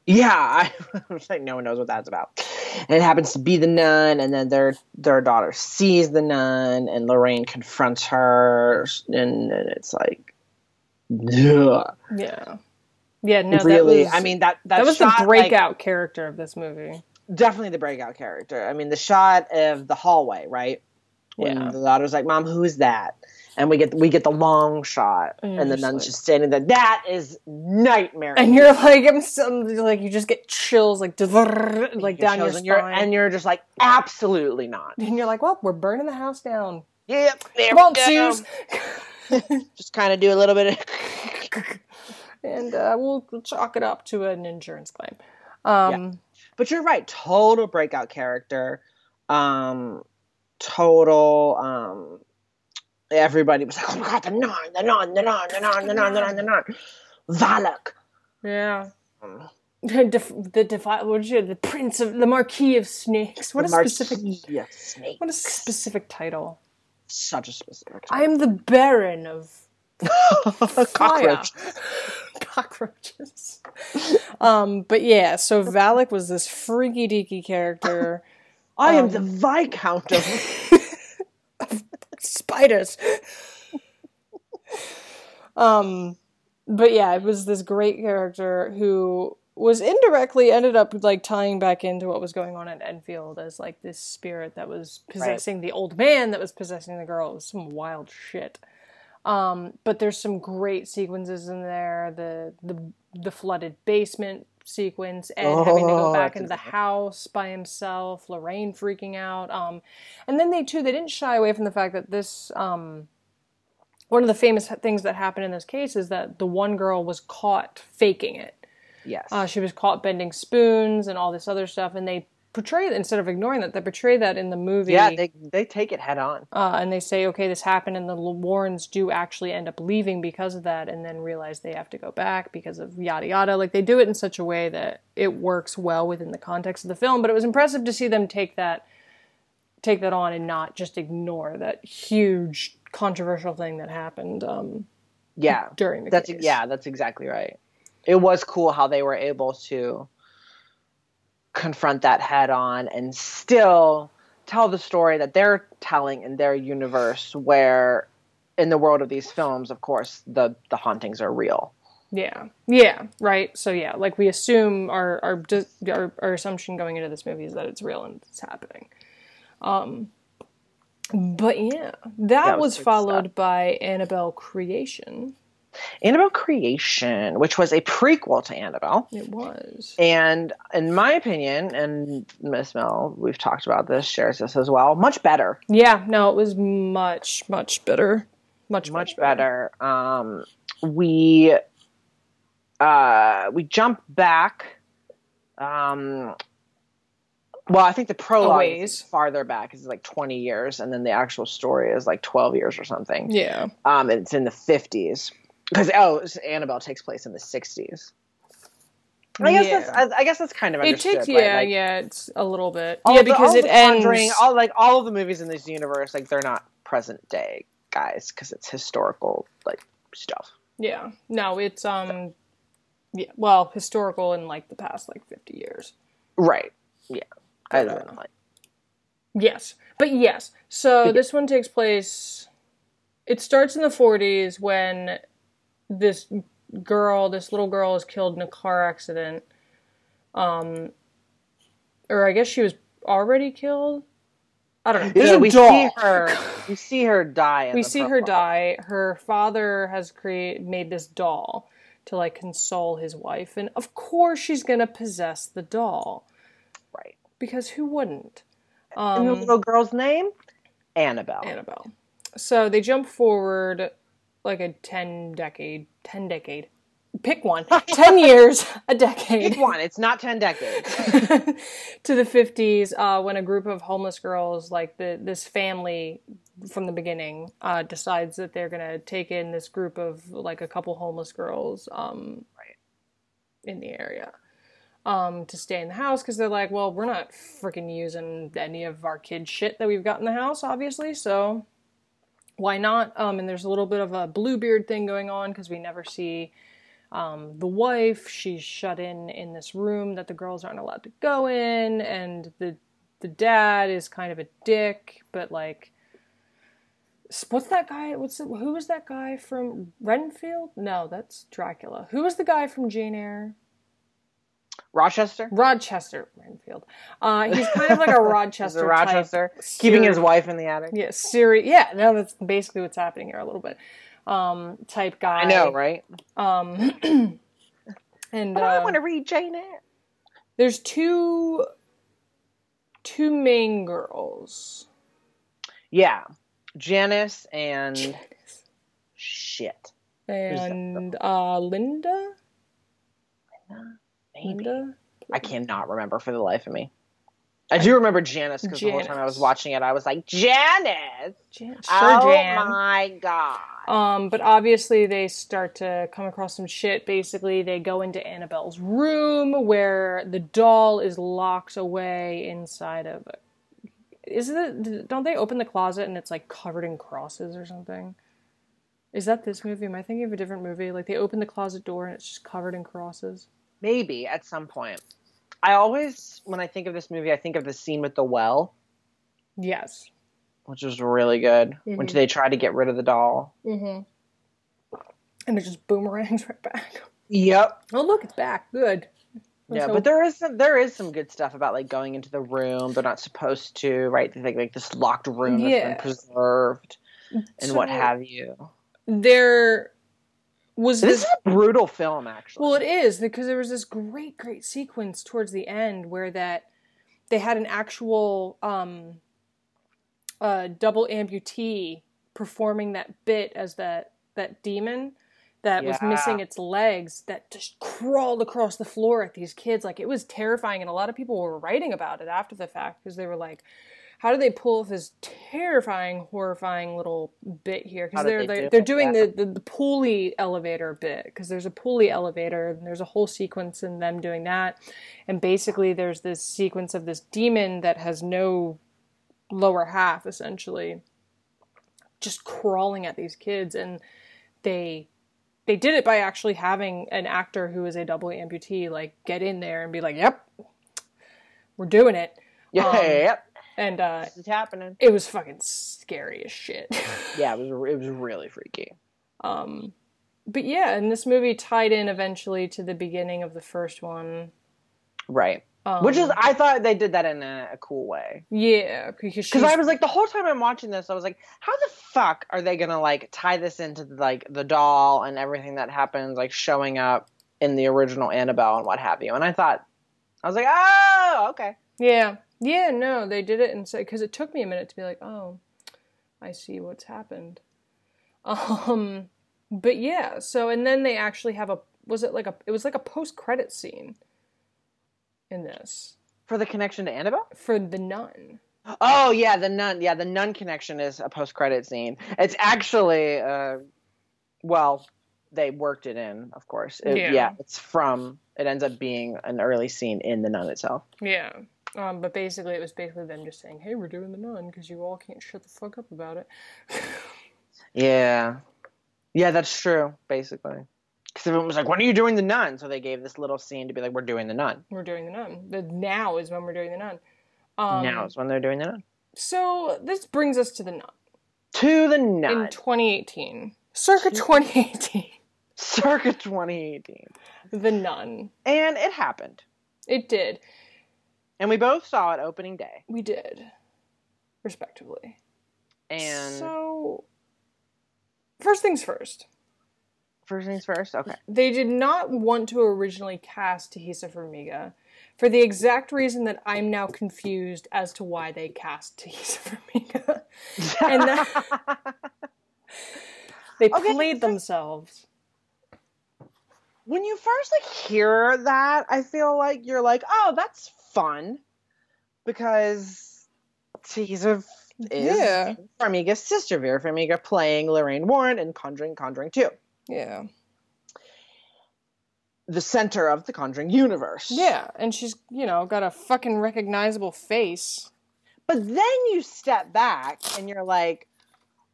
S2: Yeah, I was like, no one knows what that's about. And it happens to be the nun, and then their their daughter sees the nun, and Lorraine confronts her, and, and it's like, ugh.
S1: Yeah. Yeah, no,
S2: really.
S1: that was,
S2: I mean, that that,
S1: that was
S2: shot,
S1: the
S2: like,
S1: breakout character of this movie.
S2: definitely the breakout character. I mean, the shot of the hallway, right? When
S1: Yeah.
S2: the daughter's like, "Mom, who is that?" And we get we get the long shot,
S1: And
S2: and the nun's
S1: like-
S2: just standing there. That is nightmare.
S1: And you're like, I'm so, like, you just get chills, like, like down your
S2: and
S1: spine.
S2: you're, and you're just like, absolutely not.
S1: And you're like, well, we're burning the house down.
S2: Yep, there
S1: Come on,
S2: we go.
S1: Suze.
S2: Just kind of do a little bit of
S1: and uh, we'll chalk it up to an insurance claim. Um,
S2: But you're right. Total breakout character. Um, total. Um, everybody was like, "Oh my god, the nun, the nun, the nun, the nun, the nun, the nun, the nun." Valak.
S1: yeah.
S2: Um,
S1: The def- the defi- what did you say? the prince of the marquis of snakes. What
S2: the
S1: a specific
S2: of Snake.
S1: what a specific title.
S2: Such a specific.
S1: I am the baron of
S2: cockroach.
S1: cockroaches. um, but yeah, so Valak was this freaky deaky character.
S2: I am
S1: Um,
S2: the viscount of.
S1: Spiders. um, but yeah, it was this great character who was indirectly ended up like tying back into what was going on at Enfield as like this spirit that was possessing the old man that was possessing the girl. It was some wild shit. Um, but there's some great sequences in there. The the the flooded basement sequence, Ed having to go
S2: Oh,
S1: back into the house by himself, Lorraine freaking out. Um, and then they too they didn't shy away from the fact that this um, one of the famous things that happened in this case is that the one girl was caught faking it.
S2: Yes.
S1: Uh, she was caught bending spoons and all this other stuff, and they portray that instead of ignoring that, they portray that in the movie.
S2: yeah, they they take it head on.
S1: uh, and they say, okay, this happened, and the Warrens do actually end up leaving because of that, and then realize they have to go back because of yada yada. Like they do it in such a way that it works well within the context of the film. But it was impressive to see them take that take that on and not just ignore that huge controversial thing that happened um,
S2: Yeah.
S1: during the
S2: That's
S1: case.
S2: yeah, that's exactly right. It was cool how they were able to confront that head on and still tell the story that they're telling in their universe where in the world of these films of course the the hauntings are real
S1: Yeah, yeah, right. So yeah, like we assume our our our, our assumption going into this movie is that it's real and it's happening. Um, but yeah, that,
S2: That was
S1: was, followed by Annabelle Creation.
S2: Annabelle creation which was a prequel to annabelle
S1: It was.
S2: and in my opinion and miss mel we've talked about this shares this as well much better
S1: Yeah, no, it was much much better, much
S2: much better. Um, we uh, we jump back. Um, well, I think the prologue is farther back. It's like twenty years, and then the actual story is like twelve years or something.
S1: Yeah,
S2: Um, and it's in the fifties because oh, Annabelle takes place in the sixties. I guess
S1: Yeah.
S2: that's I, I guess that's kind of
S1: it takes
S2: right?
S1: yeah
S2: Like,
S1: yeah it's a little bit yeah
S2: the-
S1: because
S2: all
S1: it
S2: the
S1: ends
S2: all like all of the movies in this universe, like they're not present day guys because it's historical like stuff.
S1: yeah no it's um yeah well historical in like the past like fifty years.
S2: Right. Yeah. I don't know.
S1: Yes, but yes. So this one takes place. It starts in the 40s when this girl, this little girl, is killed in a car accident. Um, or I guess she was already killed. I don't know.
S2: Yeah, we
S1: doll.
S2: see her. We see her die.
S1: we see her die. Her father has create made this doll to like console his wife, and of course she's gonna possess the doll
S2: Right.
S1: because who wouldn't?
S2: and the
S1: Um,
S2: little girl's name, Annabelle.
S1: Annabelle. So they jump forward like a 10 decade, 10 decade. Pick one. 10 years, a decade.
S2: Pick one. It's not ten decades.
S1: to the 50s uh, when a group of homeless girls, like the this family from the beginning, uh, decides that they're going to take in this group of like a couple homeless girls um,
S2: Right.
S1: in the area. Um, to stay in the house because they're like, well, we're not freaking using any of our kid shit that we've got in the house, obviously. So why not? Um, and there's a little bit of a Bluebeard thing going on because we never see um, the wife. She's shut in in this room that the girls aren't allowed to go in, and the the dad is kind of a dick, but like. What's that guy? What's the, who was that guy from Renfield? No, that's Dracula. Who was the guy from Jane Eyre?
S2: Rochester.
S1: Rochester Renfield. Uh, he's kind of like a Rochester.
S2: Rochester keeping his wife in the attic?
S1: Yeah, Siri. Yeah, no, that's basically what's happening here a little bit. Um, type guy.
S2: I know, right?
S1: Um, and
S2: But I
S1: uh,
S2: want to read Jane Eyre.
S1: there's two two main girls.
S2: Yeah, Janice and shit.
S1: and uh, Linda.
S2: Maybe.
S1: Linda.
S2: I cannot remember for the life of me. I do remember Janice because the whole time I was watching it, I was like, Janice!
S1: Jan- sure,
S2: oh
S1: Jan.
S2: my god.
S1: Um, but obviously they start to come across some shit. Basically, they go into Annabelle's room where the doll is locked away inside of. Is it? Don't they open the closet and it's like covered in crosses or something? Is that this movie? Am I thinking of a different movie? Like they open the closet door and it's just covered in crosses.
S2: Maybe at some point. I always, when I think of this movie, I think of the scene with the well,
S1: Yes.
S2: which was really good. When
S1: Mhm.
S2: they try to get rid of the doll.
S1: Mm-hmm. And it just boomerangs right back.
S2: Yep.
S1: Oh look, it's back. Good. Let's
S2: Yeah,
S1: hope-
S2: but there is some, there is some good stuff about like going into the room. They're not supposed to, right? They think like this locked room that's
S1: Yeah.
S2: been preserved and what have you.
S1: there was
S2: This
S1: this
S2: is a brutal film, actually.
S1: Well, it is because there was this great, great sequence towards the end where that they had an actual um, uh, double amputee performing that bit as that that demon that was missing its legs that just crawled across the floor at these kids. Like it was terrifying, and a lot of people were writing about it after the fact because they were like. How do they pull off this terrifying, horrifying little bit here? Because they're
S2: they
S1: they're, they're doing
S2: Yeah.
S1: the, the the pulley elevator bit because there's a pulley elevator and there's a whole sequence in them doing that and basically there's this sequence of this demon that has no lower half essentially just crawling at these kids and they they did it by actually having an actor who is a double amputee like get in there and be like yep we're doing it
S2: yeah,
S1: um,
S2: yep.
S1: And uh
S2: is happening.
S1: it was fucking scary as shit
S2: Yeah, it was it was really freaky.
S1: Um, but yeah, and this movie tied in eventually to the beginning of the first one.
S2: Right.
S1: Um,
S2: Which is, I thought they did that in a, a cool way.
S1: yeah, because
S2: Because I was like, the whole time I'm watching this, I was like, how the fuck are they gonna like tie this into like the doll and everything that happens, like showing up in the original Annabelle and what have you? And I thought, I was like, oh, okay.
S1: yeah, yeah. No, they did it and so because it took me a minute to be like, oh, I see what's happened. Um, but yeah. So and then they actually have a was it like a it was like a post credit scene in this
S2: For the connection to Annabelle?
S1: for the nun.
S2: Oh yeah, the nun. Yeah, the nun connection is a post-credit scene. It's actually, uh, well, they worked it in, of course. It-
S1: Yeah.
S2: yeah, it's from. It ends up being an early scene in the nun itself.
S1: Yeah. Um, but basically, it was basically them just saying, "Hey, we're doing the nun because you all can't shut the fuck up about it."
S2: Yeah, yeah, that's true. Basically, because everyone was like, "When are you doing the nun?" So they gave this little scene to be like, "We're doing the nun."
S1: we're doing the nun. The now is when we're doing the nun. Um,
S2: now is when they're doing the nun.
S1: So this brings us to the nun
S2: To the nun in
S1: 2018, circa 2018.
S2: circa 2018,
S1: The nun.
S2: and it happened,
S1: It did.
S2: And we both saw it opening day.
S1: We did, respectively.
S2: And
S1: so, first things first.
S2: first things first, okay.
S1: They did not want to originally cast Taissa Farmiga for the exact reason that I'm now confused as to why they cast Taissa Farmiga. And that- They
S2: Okay,
S1: played
S2: so-
S1: themselves.
S2: when you first like hear that, I feel like you're like, oh, that's fun, because Taissa is
S1: Yeah.
S2: Farmiga's sister, Vera Farmiga, playing Lorraine Warren in Conjuring, Conjuring Two,
S1: Yeah.
S2: the center of the Conjuring universe.
S1: Yeah, and she's, you know, got a fucking recognizable face.
S2: But then you step back and you're like,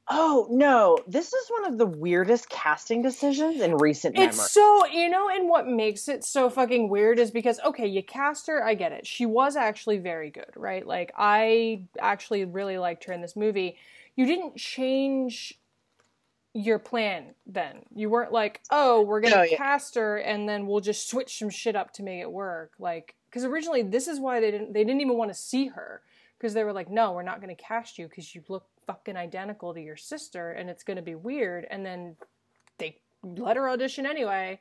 S2: oh no, this is one of the weirdest casting decisions in recent memory.
S1: It's so, you know, and what makes it so fucking weird is because, okay, you cast her, I get it. She was actually very good, right? Like, I actually really liked her in this movie. You didn't change your plan then. You weren't like, oh, we're gonna
S2: No, yeah.
S1: cast her and then we'll just switch some shit up to make it work. Like, because originally this is why they didn't, they didn't even want to see her. Because they were like, no, we're not gonna cast you because you look fucking identical to your sister and it's gonna be weird. And then they let her audition anyway,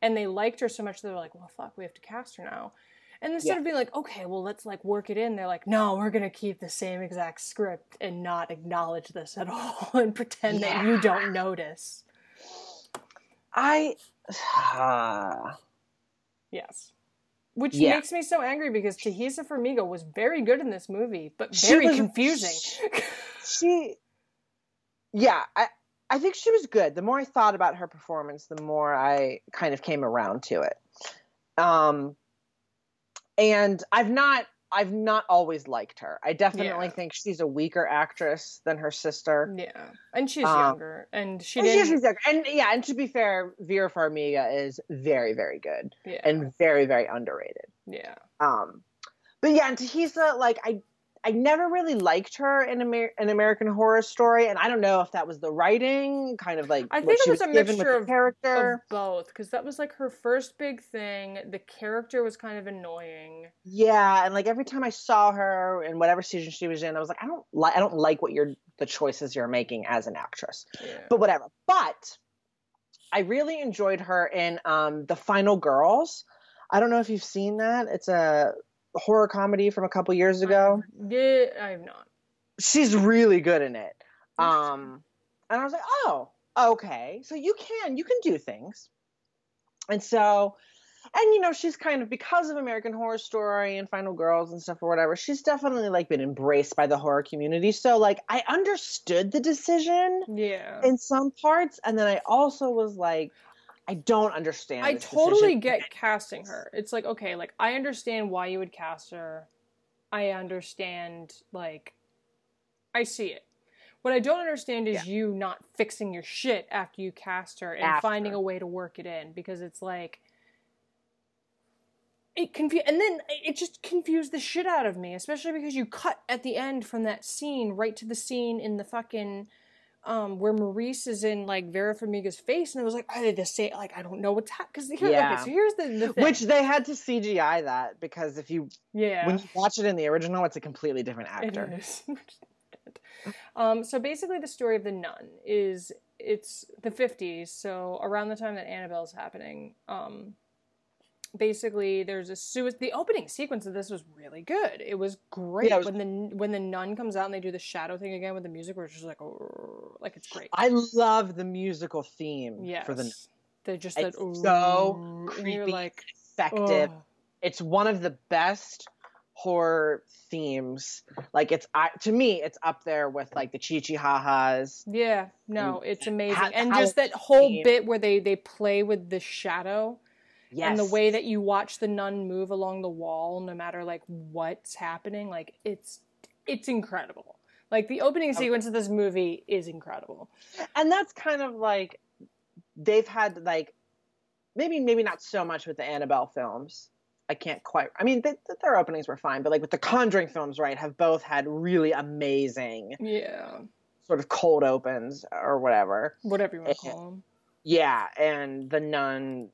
S1: and they liked her so much they were like, "Well, fuck, we have to cast her now." And instead
S2: Yeah.
S1: of being like, "Okay, well, let's like work it in," they're like, "No, we're gonna keep the same exact script and not acknowledge this at all and pretend that you don't notice."
S2: I. Uh,
S1: Yes. Which
S2: Yeah.
S1: makes me so angry because Taissa Farmiga was very good in this movie, but very
S2: was-
S1: confusing.
S2: she yeah i i think she was good the more i thought about her performance the more i kind of came around to it um and i've not i've not always liked her i definitely
S1: Yeah.
S2: think she's a weaker actress than her sister
S1: yeah. And she's
S2: Um,
S1: younger. And she
S2: and,
S1: didn't.
S2: she's younger. and yeah and to be fair vera farmiga is very very good
S1: yeah.
S2: and very very underrated
S1: yeah.
S2: um but yeah and taissa like i I never really liked her in Amer- an American Horror Story, and I don't know if that was the writing, kind of like
S1: I think it
S2: she
S1: was a mixture of-
S2: character.
S1: Of both, because that was like her first big thing. The character was kind of annoying.
S2: yeah, and like every time I saw her in whatever season she was in, I was like, I don't like, I don't like what you're the choices you're making as an actress.
S1: Yeah.
S2: But whatever. But I really enjoyed her in um, the Final Girls. I don't know if you've seen that. It's a horror comedy from a couple years ago.
S1: yeah, I have not.
S2: she's really good in it. Um, and I was like, oh, okay. So you can, you can do things. And so, and you know, she's kind of because of American Horror Story and Final Girls and stuff or whatever. She's definitely like been embraced by the horror community. So like, I understood the decision
S1: Yeah.
S2: in some parts, and then I also was like, I don't understand.
S1: I totally
S2: decision.
S1: get casting her. It's like, okay, like I understand why you would cast her. I understand like I see it. What I don't understand is you not fixing your shit after you cast her and
S2: After.
S1: finding a way to work it in because it's like it confu- and then it just confused the shit out of me, especially because you cut at the end from that scene right to the scene in the fucking um, where Maurice is in like Vera Farmiga's face, and I was like, are they the same? Like, I don't know what's happening. Because here,
S2: Yeah.
S1: okay, so here's the, the thing.
S2: Which they had to CGI that because if you
S1: yeah,
S2: when you watch it in the original, it's a completely different actor.
S1: is. um, so basically, the story of the nun is it's the 50s, so around the time that Annabelle's happening. Um, basically, there's a suicide. The opening sequence of this was really good. It was great
S2: Yeah, it was-
S1: when the when the nun comes out and they do the shadow thing again with the music, where it's just like, oh, like it's great.
S2: I love the musical theme
S1: Yes.
S2: for the
S1: They're just
S2: It's
S1: that
S2: so creepy,
S1: like,
S2: effective.
S1: "Ugh."
S2: It's one of the best horror themes. Like it's I, to me, it's up there with like the Chi Chi Ha Ha's.
S1: Yeah, no, it's amazing, and just that whole
S2: themed.
S1: bit where they they play with the shadow
S2: Yes.
S1: and the way that you watch the nun move along the wall, no matter like what's happening, like it's it's incredible. Like the opening oh. sequence of this movie is incredible.
S2: and that's kind of like they've had like maybe maybe not so much with the Annabelle films. I can't quite. I mean, they, their openings were fine, but like with the Conjuring films, right, have both had really amazing
S1: Yeah,
S2: sort of cold opens or whatever.
S1: whatever you want to call them.
S2: Yeah, and the nun,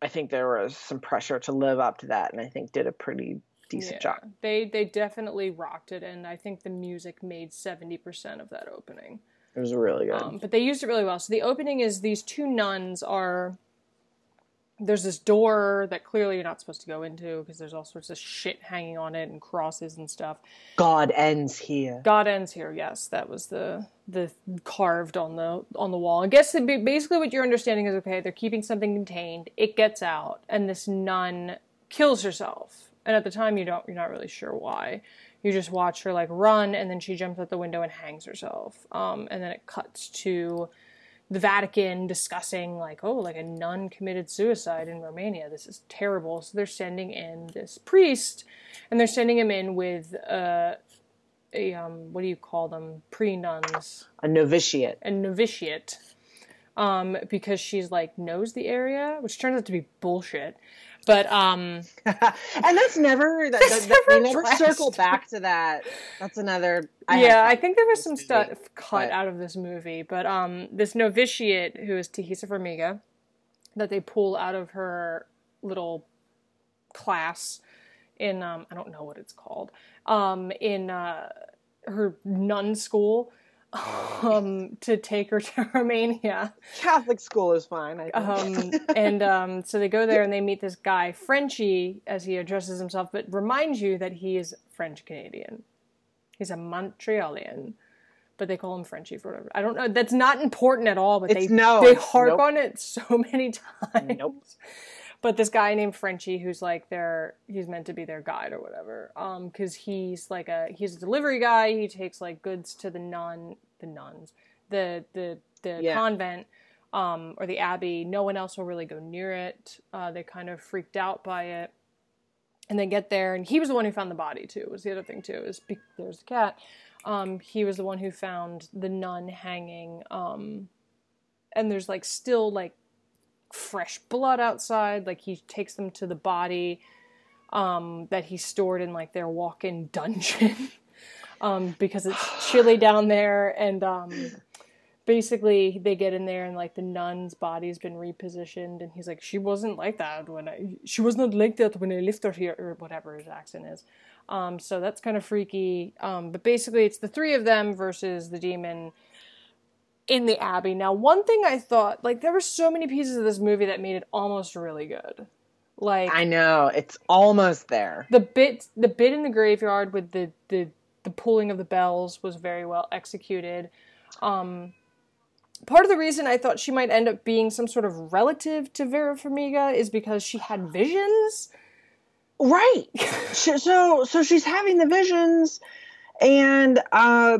S2: I think there was some pressure to live up to that, and I think did a pretty decent
S1: Yeah,
S2: job.
S1: they they definitely rocked it, and I think the music made seventy percent of that opening.
S2: It was really good.
S1: Um, but they used it really well. So the opening is these two nuns are. There's this door that clearly you're not supposed to go into because there's all sorts of shit hanging on it and crosses and stuff.
S2: God ends here.
S1: God ends here. Yes, that was the the carved on the on the wall. I guess it'd be- basically what you're understanding is okay. They're keeping something contained. It gets out, and this nun kills herself. And at the time, you don't you're not really sure why. You just watch her like run, and then she jumps out the window and hangs herself. Um, and then it cuts to the Vatican discussing like, oh, like a nun committed suicide in Romania. This is terrible. So they're sending in this priest, and they're sending him in with uh, a um, what do you call them? Pre nuns,
S2: A novitiate.
S1: a novitiate, um, because she's like knows the area, which turns out to be bullshit. But um,
S2: and that's never that,
S1: That's
S2: that- that- they
S1: never
S2: never circle back to that. That's another. I
S1: yeah, I think there was some stuff cut
S2: but-
S1: out of this movie, but um, this novitiate who is Taissa Farmiga, that they pull out of her little class in um, I don't know what it's called um, in uh, her nun school um, to take her to Romania.
S2: Catholic school is fine. I
S1: Um, and um, so they go there and they meet this guy, Frenchie, as he addresses himself, but reminds you that he is French Canadian. He's a Montrealian. but they call him Frenchie for whatever. I don't know. That's not important at all, but
S2: It's-
S1: they
S2: no,
S1: they harp
S2: nope.
S1: on it so many times.
S2: Nope.
S1: But this guy named Frenchie, who's like their, he's meant to be their guide or whatever. Um, because he's like a he's a delivery guy. He takes like goods to the nun, the nuns, the the the
S2: Yeah.
S1: convent, um, or the abbey. No one else will really go near it. Uh, they kind of freaked out by it. And they get there, and he was the one who found the body too. Was the other thing too? Is there's the cat. Um, he was the one who found the nun hanging. Um, and there's like still like fresh blood outside. Like he takes them to the body um, that he stored in like their walk-in dungeon um, because it's chilly down there. And um, basically, they get in there and like the nun's body's been repositioned, and he's like, "She wasn't like that when I. She was not like that when I left her here, or whatever his accent is." Um, so that's kind of freaky. Um, but basically, it's the three of them versus the demon in the abbey. Now, one thing I thought, like, there were so many pieces of this movie that made it almost really good. Like
S2: I know it's almost there.
S1: the bit, the bit in the graveyard with the the the pulling of the bells was very well executed. Um, part of the reason I thought she might end up being some sort of relative to Vera Farmiga is because she had visions.
S2: Right. So so she's having the visions and uh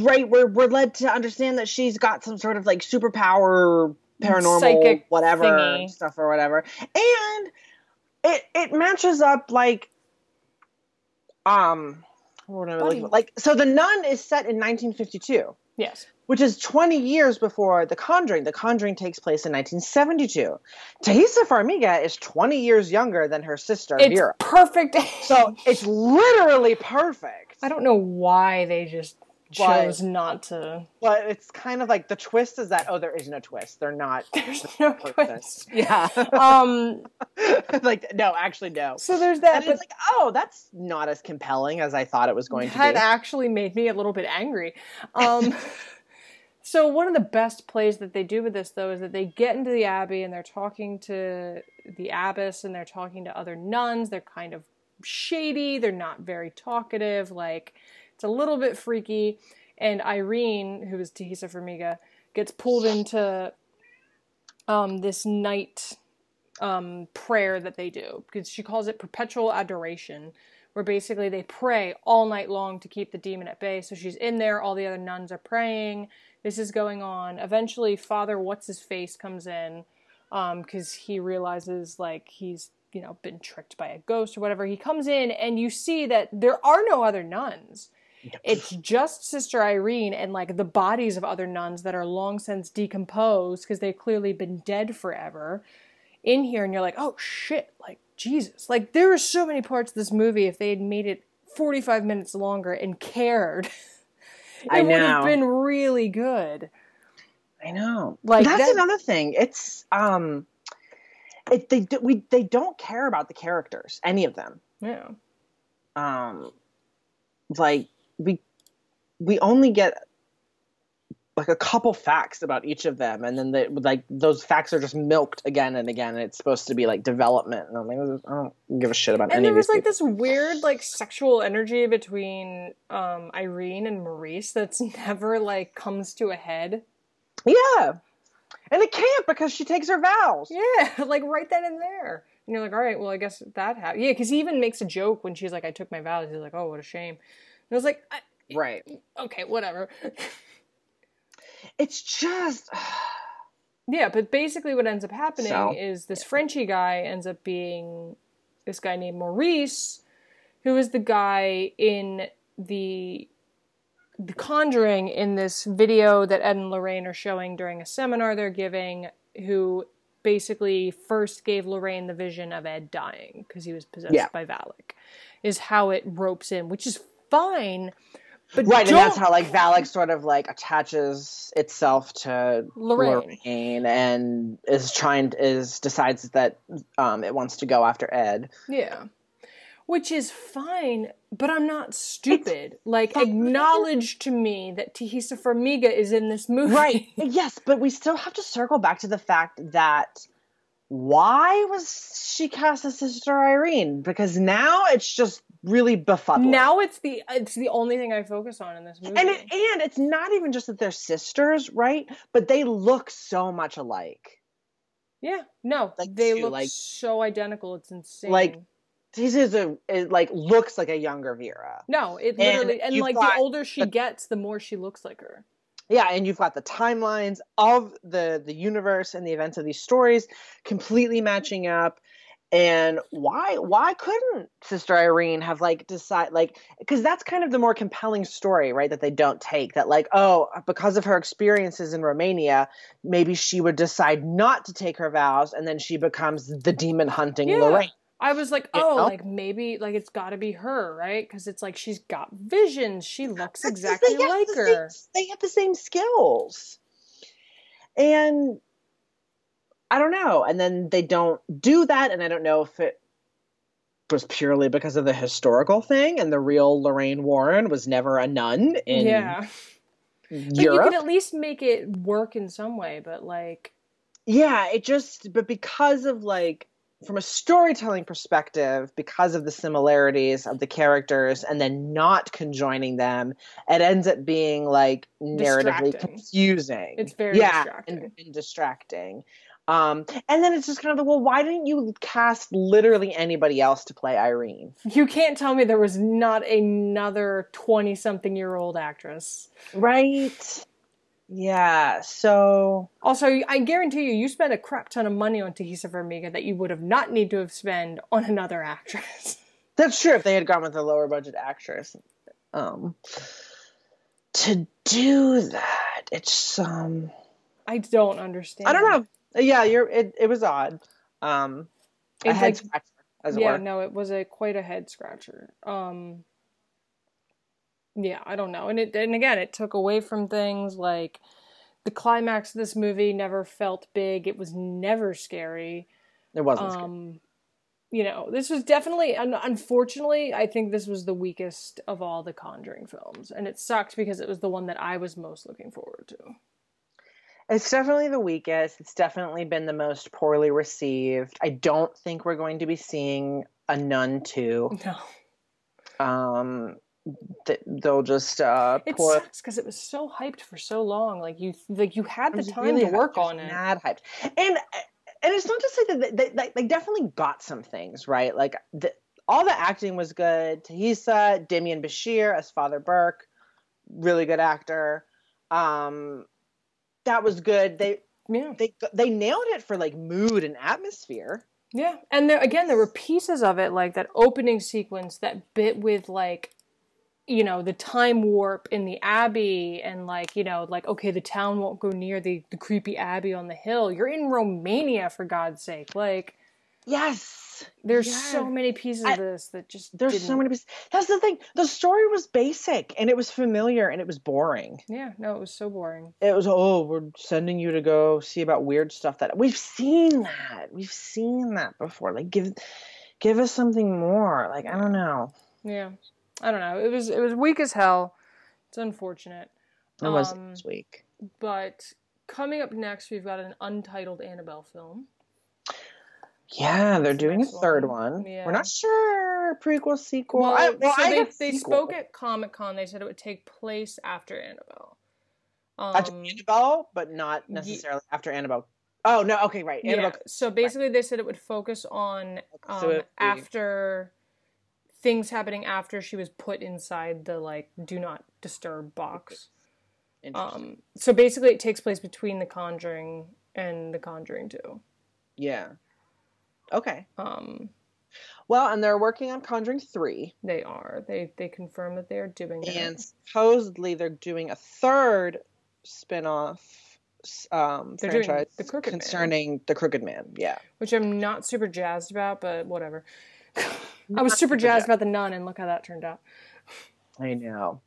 S2: right we're we're led to understand that she's got some sort of like superpower paranormal
S1: Psychic
S2: whatever
S1: thingy.
S2: stuff or whatever. And it it matches up like um what am I looking
S1: Buddy.
S2: for? like so the nun is set in 1952
S1: Yes.
S2: which is 20 years before The Conjuring. The Conjuring takes place in 1972. Taissa Farmiga is 20 years younger than her sister
S1: It's
S2: Vera.
S1: perfect.
S2: So it's literally perfect.
S1: I don't know why they just chose not to.
S2: But it's kind of like the twist is that oh there is no twist. They're not
S1: There's no
S2: person.
S1: twist.
S2: Yeah.
S1: Um.
S2: like no, actually no.
S1: So there's that.
S2: It's like, oh, that's not as compelling as I thought it was going to be.
S1: that actually made me a little bit angry. Um. so one of the best plays that they do with this though is that they get into the abbey and they're talking to the abbess and they're talking to other nuns. They're kind of shady. They're not very talkative. Like it's a little bit freaky. And Irene, who is Taissa Farmiga, gets pulled into um, this night um, prayer that they do because she calls it perpetual adoration, where basically they pray all night long to keep the demon at bay. So she's in there, all the other nuns are praying. This is going on. Eventually, Father What's His Face comes in because he realizes like he's you know been tricked by a ghost or whatever. He comes in and you see that there are no other nuns. It's just Sister Irene and like the bodies of other nuns that are long since decomposed because they've clearly been dead forever in here and you're like, oh shit, like Jesus. Like there are so many parts of this movie if they had made it 45 minutes longer and cared, it would have been really good.
S2: I know.
S1: Like,
S2: that's
S1: that-
S2: another thing. It's um it, they we they don't care about the characters, any of them.
S1: Yeah.
S2: um like we we only get like a couple facts about each of them and then they like those facts are just milked again and again and it's supposed to be like development and i'm like i don't give a shit about
S1: And
S2: any
S1: there was like
S2: people.
S1: this weird like sexual energy between um Irene and Maurice that's never like comes to a head.
S2: yeah and it can't because she takes her vows
S1: Yeah, like right then and there. And you're like, all right, well, I guess that happened. Yeah, because he even makes a joke when she's like, I took my vows. He's like, oh, what a shame. And I was like, I,
S2: right
S1: okay, whatever.
S2: it's just
S1: yeah, but basically what ends up happening
S2: So?
S1: is this Frenchie guy ends up being this guy named Maurice, who is the guy in the the Conjuring in this video that Ed and Lorraine are showing during a seminar they're giving, who basically first gave Lorraine the vision of Ed dying because he was possessed
S2: Yeah.
S1: by Valak, is how it ropes in, which is fine. But
S2: right and that's how like valak sort of like attaches itself to
S1: Lorraine.
S2: lorraine and is trying is decides that um it wants to go after ed
S1: Yeah. Which is fine, but I'm not stupid. like,
S2: fine.
S1: acknowledge to me that Taissa Farmiga is in this movie.
S2: Right. yes, but we still have to circle back to the fact that why was she cast as Sister Irene? Because now it's just really befuddling.
S1: Now it's the it's the only thing I focus on in this movie.
S2: and it, and it's not even just that they're sisters, right? But they look so much alike.
S1: yeah, no,
S2: Like,
S1: they
S2: too,
S1: look
S2: like-
S1: so identical. It's insane.
S2: Like, This is a it like looks like a younger Vera.
S1: no, it literally and,
S2: you've
S1: like
S2: got
S1: the older she
S2: the-
S1: gets, the more she looks like her.
S2: Yeah, and you've got the timelines of the the universe and the events of these stories completely matching up. And why why couldn't Sister Irene have like decide like because that's kind of the more compelling story, right? That they don't take that like oh because of her experiences in Romania, maybe she would decide not to take her vows, and then she becomes the demon hunting
S1: Yeah.
S2: Lorraine.
S1: I was like, oh, like maybe like it's got to be her, right? Because it's like she's got visions. She looks exactly like
S2: the
S1: her.
S2: Same, they have the same skills. And I don't know. And then they don't do that. And I don't know if it was purely because of the historical thing and the real Lorraine Warren was never a nun in
S1: yeah, but you
S2: Europe.
S1: can at least make it work in some way. But like,
S2: yeah, it just, but because of like, from a storytelling perspective, because of the similarities of the characters and then not conjoining them, it ends up being like narratively confusing.
S1: It's very
S2: yeah,
S1: distracting.
S2: And, and distracting. Um, and then it's just kind of like, well, why didn't you cast literally anybody else to play Irene?
S1: you can't tell me there was not another twenty-something-year-old actress.
S2: Right? Yeah. So
S1: Also, I guarantee you, you spent a crap ton of money on Taissa Farmiga that you would have not need to have spent on another actress.
S2: That's true. If they had gone with a lower budget actress, um, to do that, it's um,
S1: I don't understand.
S2: I don't know. Yeah, you're. It, it was odd. Um, a head
S1: like-
S2: scratcher, as it
S1: yeah,
S2: were.
S1: no, it was a quite a head scratcher. Um, yeah, I don't know, and it and again, it took away from things like the climax of this movie never felt big. It was never scary.
S2: It wasn't. scary.
S1: Um, you know, this was definitely, un- unfortunately, I think this was the weakest of all the Conjuring films, and it sucked because it was the one that I was most looking forward to.
S2: It's definitely the weakest. It's definitely been the most poorly received. I don't think we're going to be seeing a Nun two.
S1: No,
S2: Um, th- they'll just uh,
S1: it
S2: pour.
S1: sucks because it was so hyped for so long. Like you, like you had the time
S2: really
S1: to work
S2: hyped.
S1: on it.
S2: Mad hyped, and and it's not to say that they, they, they definitely got some things right. Like the, all the acting was good. Taissa, Demián Bichir as Father Burke, really good actor. Um, that was good. They
S1: Yeah.
S2: they they nailed it for like mood and atmosphere.
S1: Yeah, and there again, there were pieces of it like that opening sequence, that bit with like, you know, the time warp in the abbey, and like, you know, like okay, the town won't go near the the creepy abbey on the hill. You're in Romania, for God's sake! Like,
S2: Yes,
S1: there's
S2: Yeah.
S1: so many pieces
S2: I-
S1: of this that just
S2: there's
S1: didn't,
S2: so many. pieces. That's the thing. The story was basic and it was familiar and it was boring.
S1: Yeah, no, it was so boring.
S2: it was oh we're sending you to go see about weird stuff that we've seen that we've seen that before like give give us something more like i don't know
S1: Yeah, I don't know. It was it was weak as hell. It's unfortunate.
S2: it was
S1: Um,
S2: this week
S1: But coming up next, we've got an untitled Annabelle film.
S2: yeah they're
S1: That's the
S2: doing a third
S1: one.
S2: one
S1: Yeah.
S2: we're not sure prequel sequel
S1: Well,
S2: I, well,
S1: so they, they spoke at Comic Con. They said it would take place after Annabelle. Um,
S2: after annabelle but not
S1: ye-
S2: necessarily after annabelle oh no okay right
S1: yeah.
S2: annabelle
S1: So basically, they said it would focus on um,
S2: So
S1: after things happening after she was put inside the like do not disturb box.
S2: Interesting.
S1: Um, so basically, it takes place between The Conjuring and The Conjuring Two.
S2: yeah okay
S1: Um,
S2: well and they're working on conjuring 3
S1: they are. They they confirm that they are doing that.
S2: and supposedly they're doing a third spin-off um
S1: They're
S2: franchise
S1: The Crooked Man.
S2: concerning the crooked man yeah
S1: which I'm not super jazzed about, but whatever. I was super jazzed about the nun, and look how that turned out.
S2: i know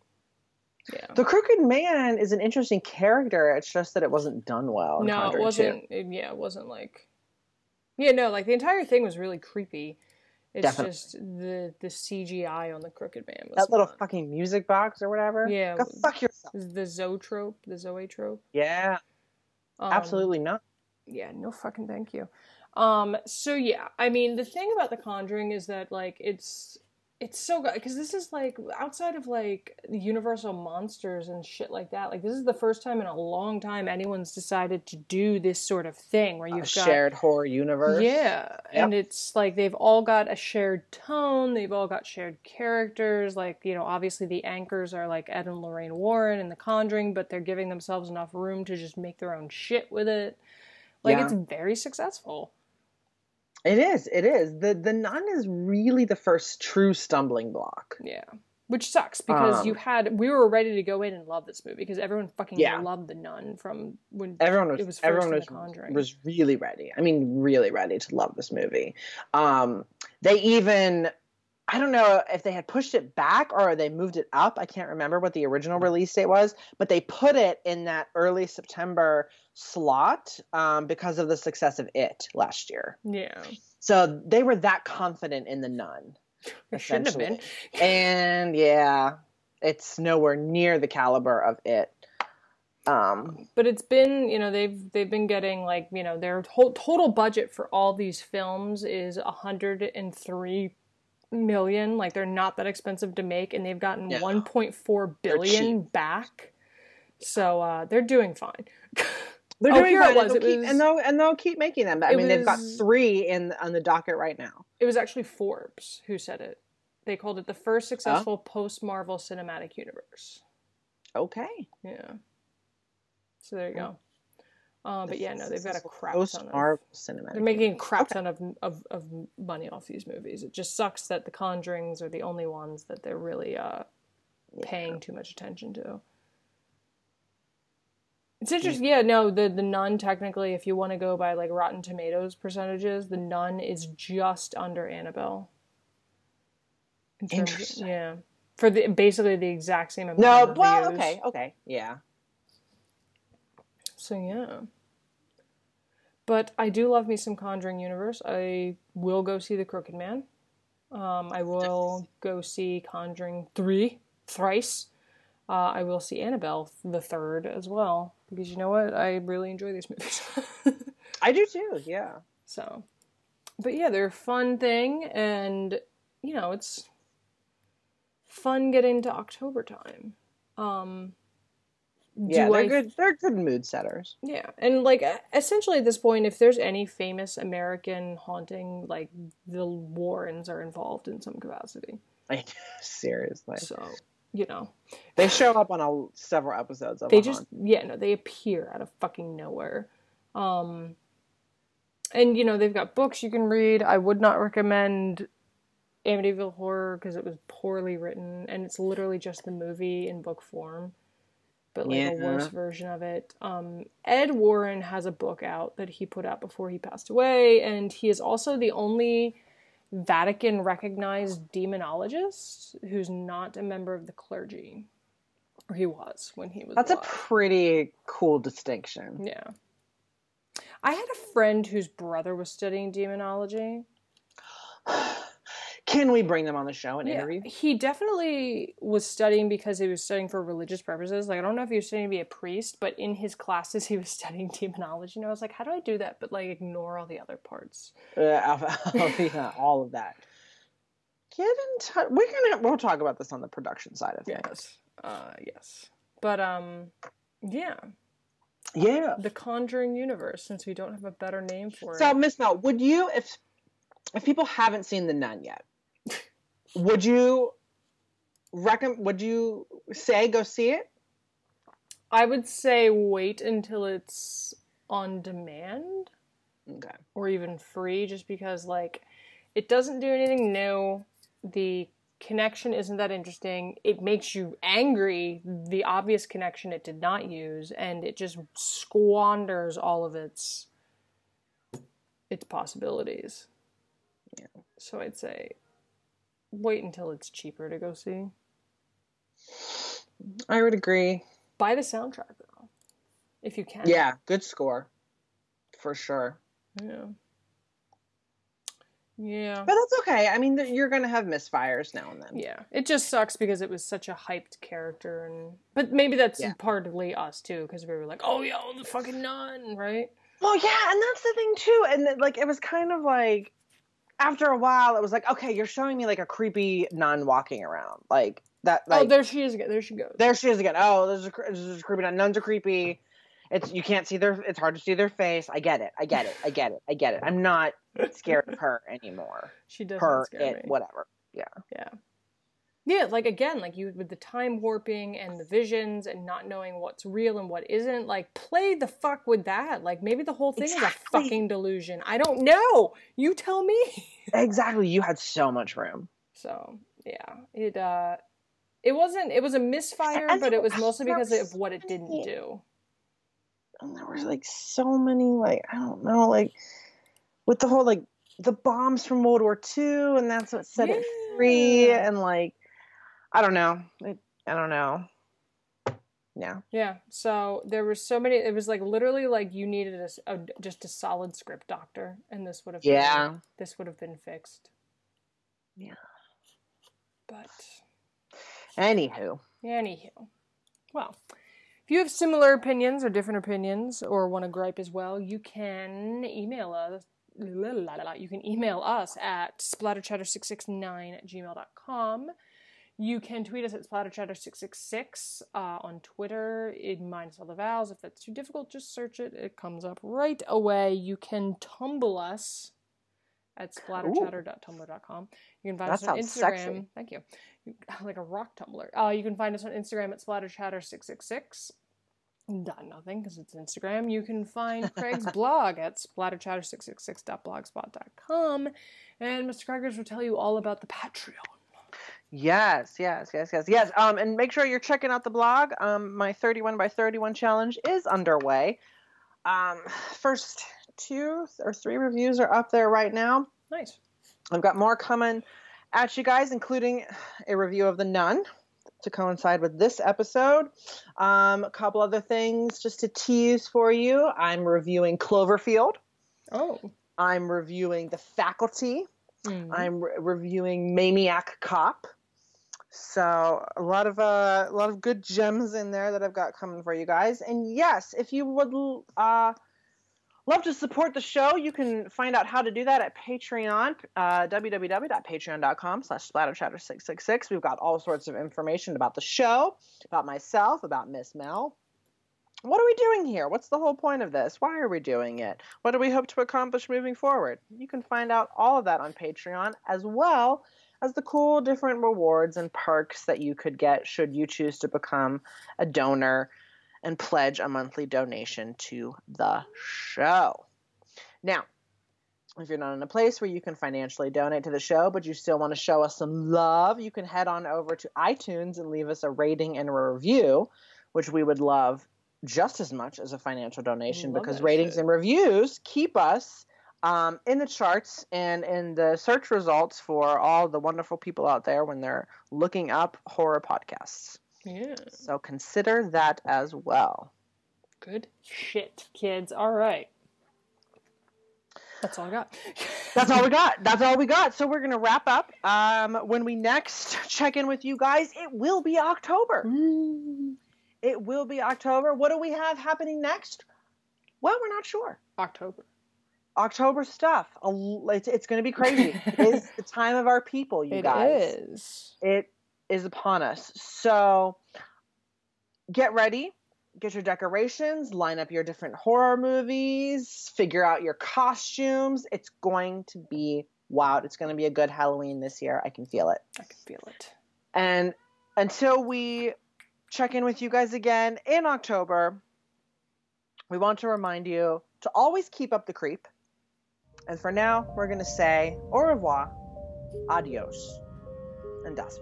S1: Yeah.
S2: the crooked man is an interesting character it's just that it wasn't done well
S1: No, it
S2: Conjuring 2.
S1: wasn't. It, yeah, it wasn't like. Yeah, no, like the entire thing was really creepy. It's
S2: Definitely.
S1: just the the CGI on the crooked man was
S2: that little fucking music box or whatever
S1: Yeah.
S2: go fuck yourself
S1: the Zoetrope, the Zoe trope.
S2: yeah
S1: Um,
S2: absolutely not
S1: Yeah, no fucking thank you. Um, so yeah, I mean, the thing about The Conjuring is that like it's it's so good because this is like outside of like Universal monsters and shit like that. Like this is the first time in a long time anyone's decided to do this sort of thing where you've got
S2: A
S1: got
S2: shared horror universe.
S1: yeah, and it's like they've all got a shared tone. They've all got shared characters. Like you know, obviously the anchors are like Ed and Lorraine Warren in The Conjuring, but they're giving themselves enough room to just make their own shit with it. Like
S2: Yeah.
S1: it's very successful.
S2: It is. It is. The the nun is really the first true stumbling block.
S1: Yeah. Which sucks because
S2: Um,
S1: you had we were ready to go in and love this movie because everyone fucking
S2: Yeah.
S1: loved the nun from when
S2: Everyone was,
S1: It was
S2: everyone was,
S1: Conjuring.
S2: was really ready. I mean, really ready to love this movie. Um, they even, I don't know if they had pushed it back or they moved it up. I can't remember what the original release date was, but they put it in that early September slot um, because of the success of it last year.
S1: yeah
S2: So they were that confident in the nun.
S1: it shouldn't have been.
S2: And yeah, it's nowhere near the caliber of it. Um,
S1: but it's been you know they've they've been getting like you know their whole total budget for all these films is 103 million like they're not that expensive to make and they've gotten
S2: Yeah.
S1: 1.4 back. So uh, they're doing fine.
S2: They're
S1: Oh,
S2: doing
S1: here it
S2: fine, and
S1: was,
S2: they'll
S1: it
S2: keep-
S1: was-
S2: and they'll and they'll keep making them. I
S1: It
S2: mean, they've got three in on the docket right now.
S1: it was actually forbes who said it. They called it the first successful post marvel cinematic universe.
S2: Okay,
S1: yeah. So there you go uh, but yeah no they've got a crap
S2: post
S1: ton of
S2: Marvel cinematic.
S1: They're making a crap
S2: Okay.
S1: ton of, of of money off these movies. It just sucks that the Conjurings are the only ones that they're really uh, paying too much attention to. It's interesting. Yeah, no, the the Nun technically, if you want to go by like Rotten Tomatoes percentages, the Nun is just under Annabelle. In terms of-
S2: Interesting.
S1: yeah, for the basically the exact same amount.
S2: No, well, okay, okay, yeah.
S1: So yeah. But I do love me some Conjuring universe. I will go see The Crooked Man. Um, I will go see Conjuring three thrice. Uh, I will see Annabelle the third as well because you know what? I really enjoy these movies.
S2: I do too. Yeah.
S1: so, but yeah, they're a fun thing, and you know it's fun getting to October time. Um,
S2: Yeah, they're
S1: I
S2: good. They're good mood setters.
S1: Yeah, and like essentially at this point, if there's any famous American haunting, like the Warrens are involved in some capacity.
S2: Like seriously,
S1: So you know,
S2: they show up on a, several episodes of.
S1: they just
S2: Haunt.
S1: yeah no, they appear out of fucking nowhere. Um, and you know they've got books you can read. I would not recommend Amityville Horror because it was poorly written, and it's literally just the movie in book form. But like a worse version of it. Um, Ed Warren has a book out that he put out before he passed away, and he is also the only Vatican recognized demonologist who's not a member of the clergy. Or he was when he was
S2: That's a pretty cool distinction.
S1: Yeah. I had a friend whose brother was studying demonology.
S2: Can we bring them on the show and
S1: Yeah,
S2: interview?
S1: he definitely was studying because he was studying for religious purposes. Like I don't know if he was studying to be a priest, but in his classes he was studying demonology. And I was like, how do I do that? But like ignore all the other parts.
S2: Uh, yeah, all of that. Get in touch. We're gonna. We'll talk about this on the production side of things.
S1: Yes. Uh, yes. But um, yeah,
S2: Yeah.
S1: the Conjuring universe. Since we don't have a better name for
S2: So,
S1: it.
S2: So, Miss Mel, would you, if if people haven't seen The Nun yet, would you recommend? Would you say go see it?
S1: I would say wait until it's on demand.
S2: Okay.
S1: or even free just because like it doesn't do anything new the connection isn't that interesting it makes you angry the obvious connection it did not use and it just squanders all of its its possibilities
S2: Yeah.
S1: so i'd say wait until it's cheaper to go see
S2: I would agree.
S1: buy the soundtrack though if you can
S2: Yeah, good score, for sure.
S1: yeah yeah
S2: But that's okay. I mean, you're gonna have misfires now and then.
S1: Yeah, it just sucks because it was such a hyped character, and but maybe that's
S2: Yeah.
S1: partly us too because we were like, oh yo, the fucking nun, right?
S2: Well, yeah, and that's the thing too. And like, it was kind of like after a while, it was like, okay, you're showing me like a creepy nun walking around, like that.
S1: oh, there she is again. There she goes.
S2: there she is again. Oh, this is a, cre- this is a creepy nun. Nuns are creepy. It's you can't see their. It's hard to see their face. I get it. I get it. I get it. I get it. I'm not scared of her anymore.
S1: She does
S2: Her, it,
S1: me.
S2: whatever.
S1: Yeah. Yeah, like again, like you with the time warping and the visions and not knowing what's real and what isn't, like play the fuck with that. Like maybe the whole thing is a fucking delusion. I don't know. You tell me.
S2: Exactly. You had so much room.
S1: So yeah, it uh, it wasn't. It was a misfire,
S2: And
S1: but it was mostly because of what it didn't do.
S2: and there was like so many like I don't know like with the whole like the bombs from World War II and that's what set it free and like I don't know it, I don't know yeah
S1: Yeah. So there were so many. It was like literally like you needed a, a- just a solid script doctor, and this would have
S2: yeah
S1: been, this would have been fixed.
S2: Yeah.
S1: But
S2: anywho
S1: anywho, well, if you have similar opinions or different opinions or want to gripe as well, you can email us. la, la, la, la. You can email us at splatterchatter669 at gmail.com. You can tweet us at splatterchatter666 uh, on Twitter, in minus all the vowels. If that's too difficult, just search it. It comes up right away. You can tumble us at splatterchatter.tumblr.com. You can find
S2: That
S1: us on Instagram.
S2: sexy.
S1: Thank you. Like a rock tumbler. Uh, you can find us on Instagram at splatterchatter666. Dot nothing because it's Instagram. You can find Craig's blog at splatterchatter666.blogspot.com. And Mr. Craigers will tell you all about the Patreon.
S2: Yes yes yes yes yes um and make sure you're checking out the blog um my 31 by 31 challenge is underway um first two or three reviews are up there right now
S1: Nice.
S2: I've got more coming at you guys, including a review of The Nun to coincide with this episode. Um, a couple other things just to tease for you. I'm reviewing Cloverfield.
S1: Oh.
S2: I'm reviewing The Faculty.
S1: Mm.
S2: I'm re- reviewing Maniac Cop. So a lot of uh, a lot of good gems in there that I've got coming for you guys. And yes, if you would uh, love to support the show, you can find out how to do that at Patreon, uh, www.patreon.com slash splatterchatter666. We've got all sorts of information about the show, about myself, about Miss Mel. What are we doing here? What's the whole point of this? Why are we doing it? What do we hope to accomplish moving forward? You can find out all of that on Patreon as well as the cool different rewards and perks that you could get should you choose to become a donor and pledge a monthly donation to the show. Now, if you're not in a place where you can financially donate to the show, but you still want to show us some love, you can head on over to iTunes and leave us a rating and a review, which we would love just as much as a financial donation because ratings
S1: shit.
S2: and reviews keep us um, in the charts and in the search results for all the wonderful people out there when they're looking up horror podcasts.
S1: Yeah.
S2: So consider that as well.
S1: Good shit, kids. All right. That's all I got.
S2: That's all we got. That's all we got. So we're gonna wrap up. Um, when we next check in with you guys, it will be October.
S1: Ooh.
S2: It will be October. What do we have happening next? Well, we're not sure.
S1: October.
S2: October stuff. It's, it's going to be crazy. it is the time of our people, you
S1: It
S2: guys.
S1: is.
S2: It is upon us. So get ready. Get your decorations, line up your different horror movies, figure out your costumes. It's going to be wow. It's going to be a good Halloween this year. I can feel it.
S1: I can feel it.
S2: And until we check in with you guys again in October, we want to remind you to always keep up the creep. And for now, we're going to say au revoir, adios, and das.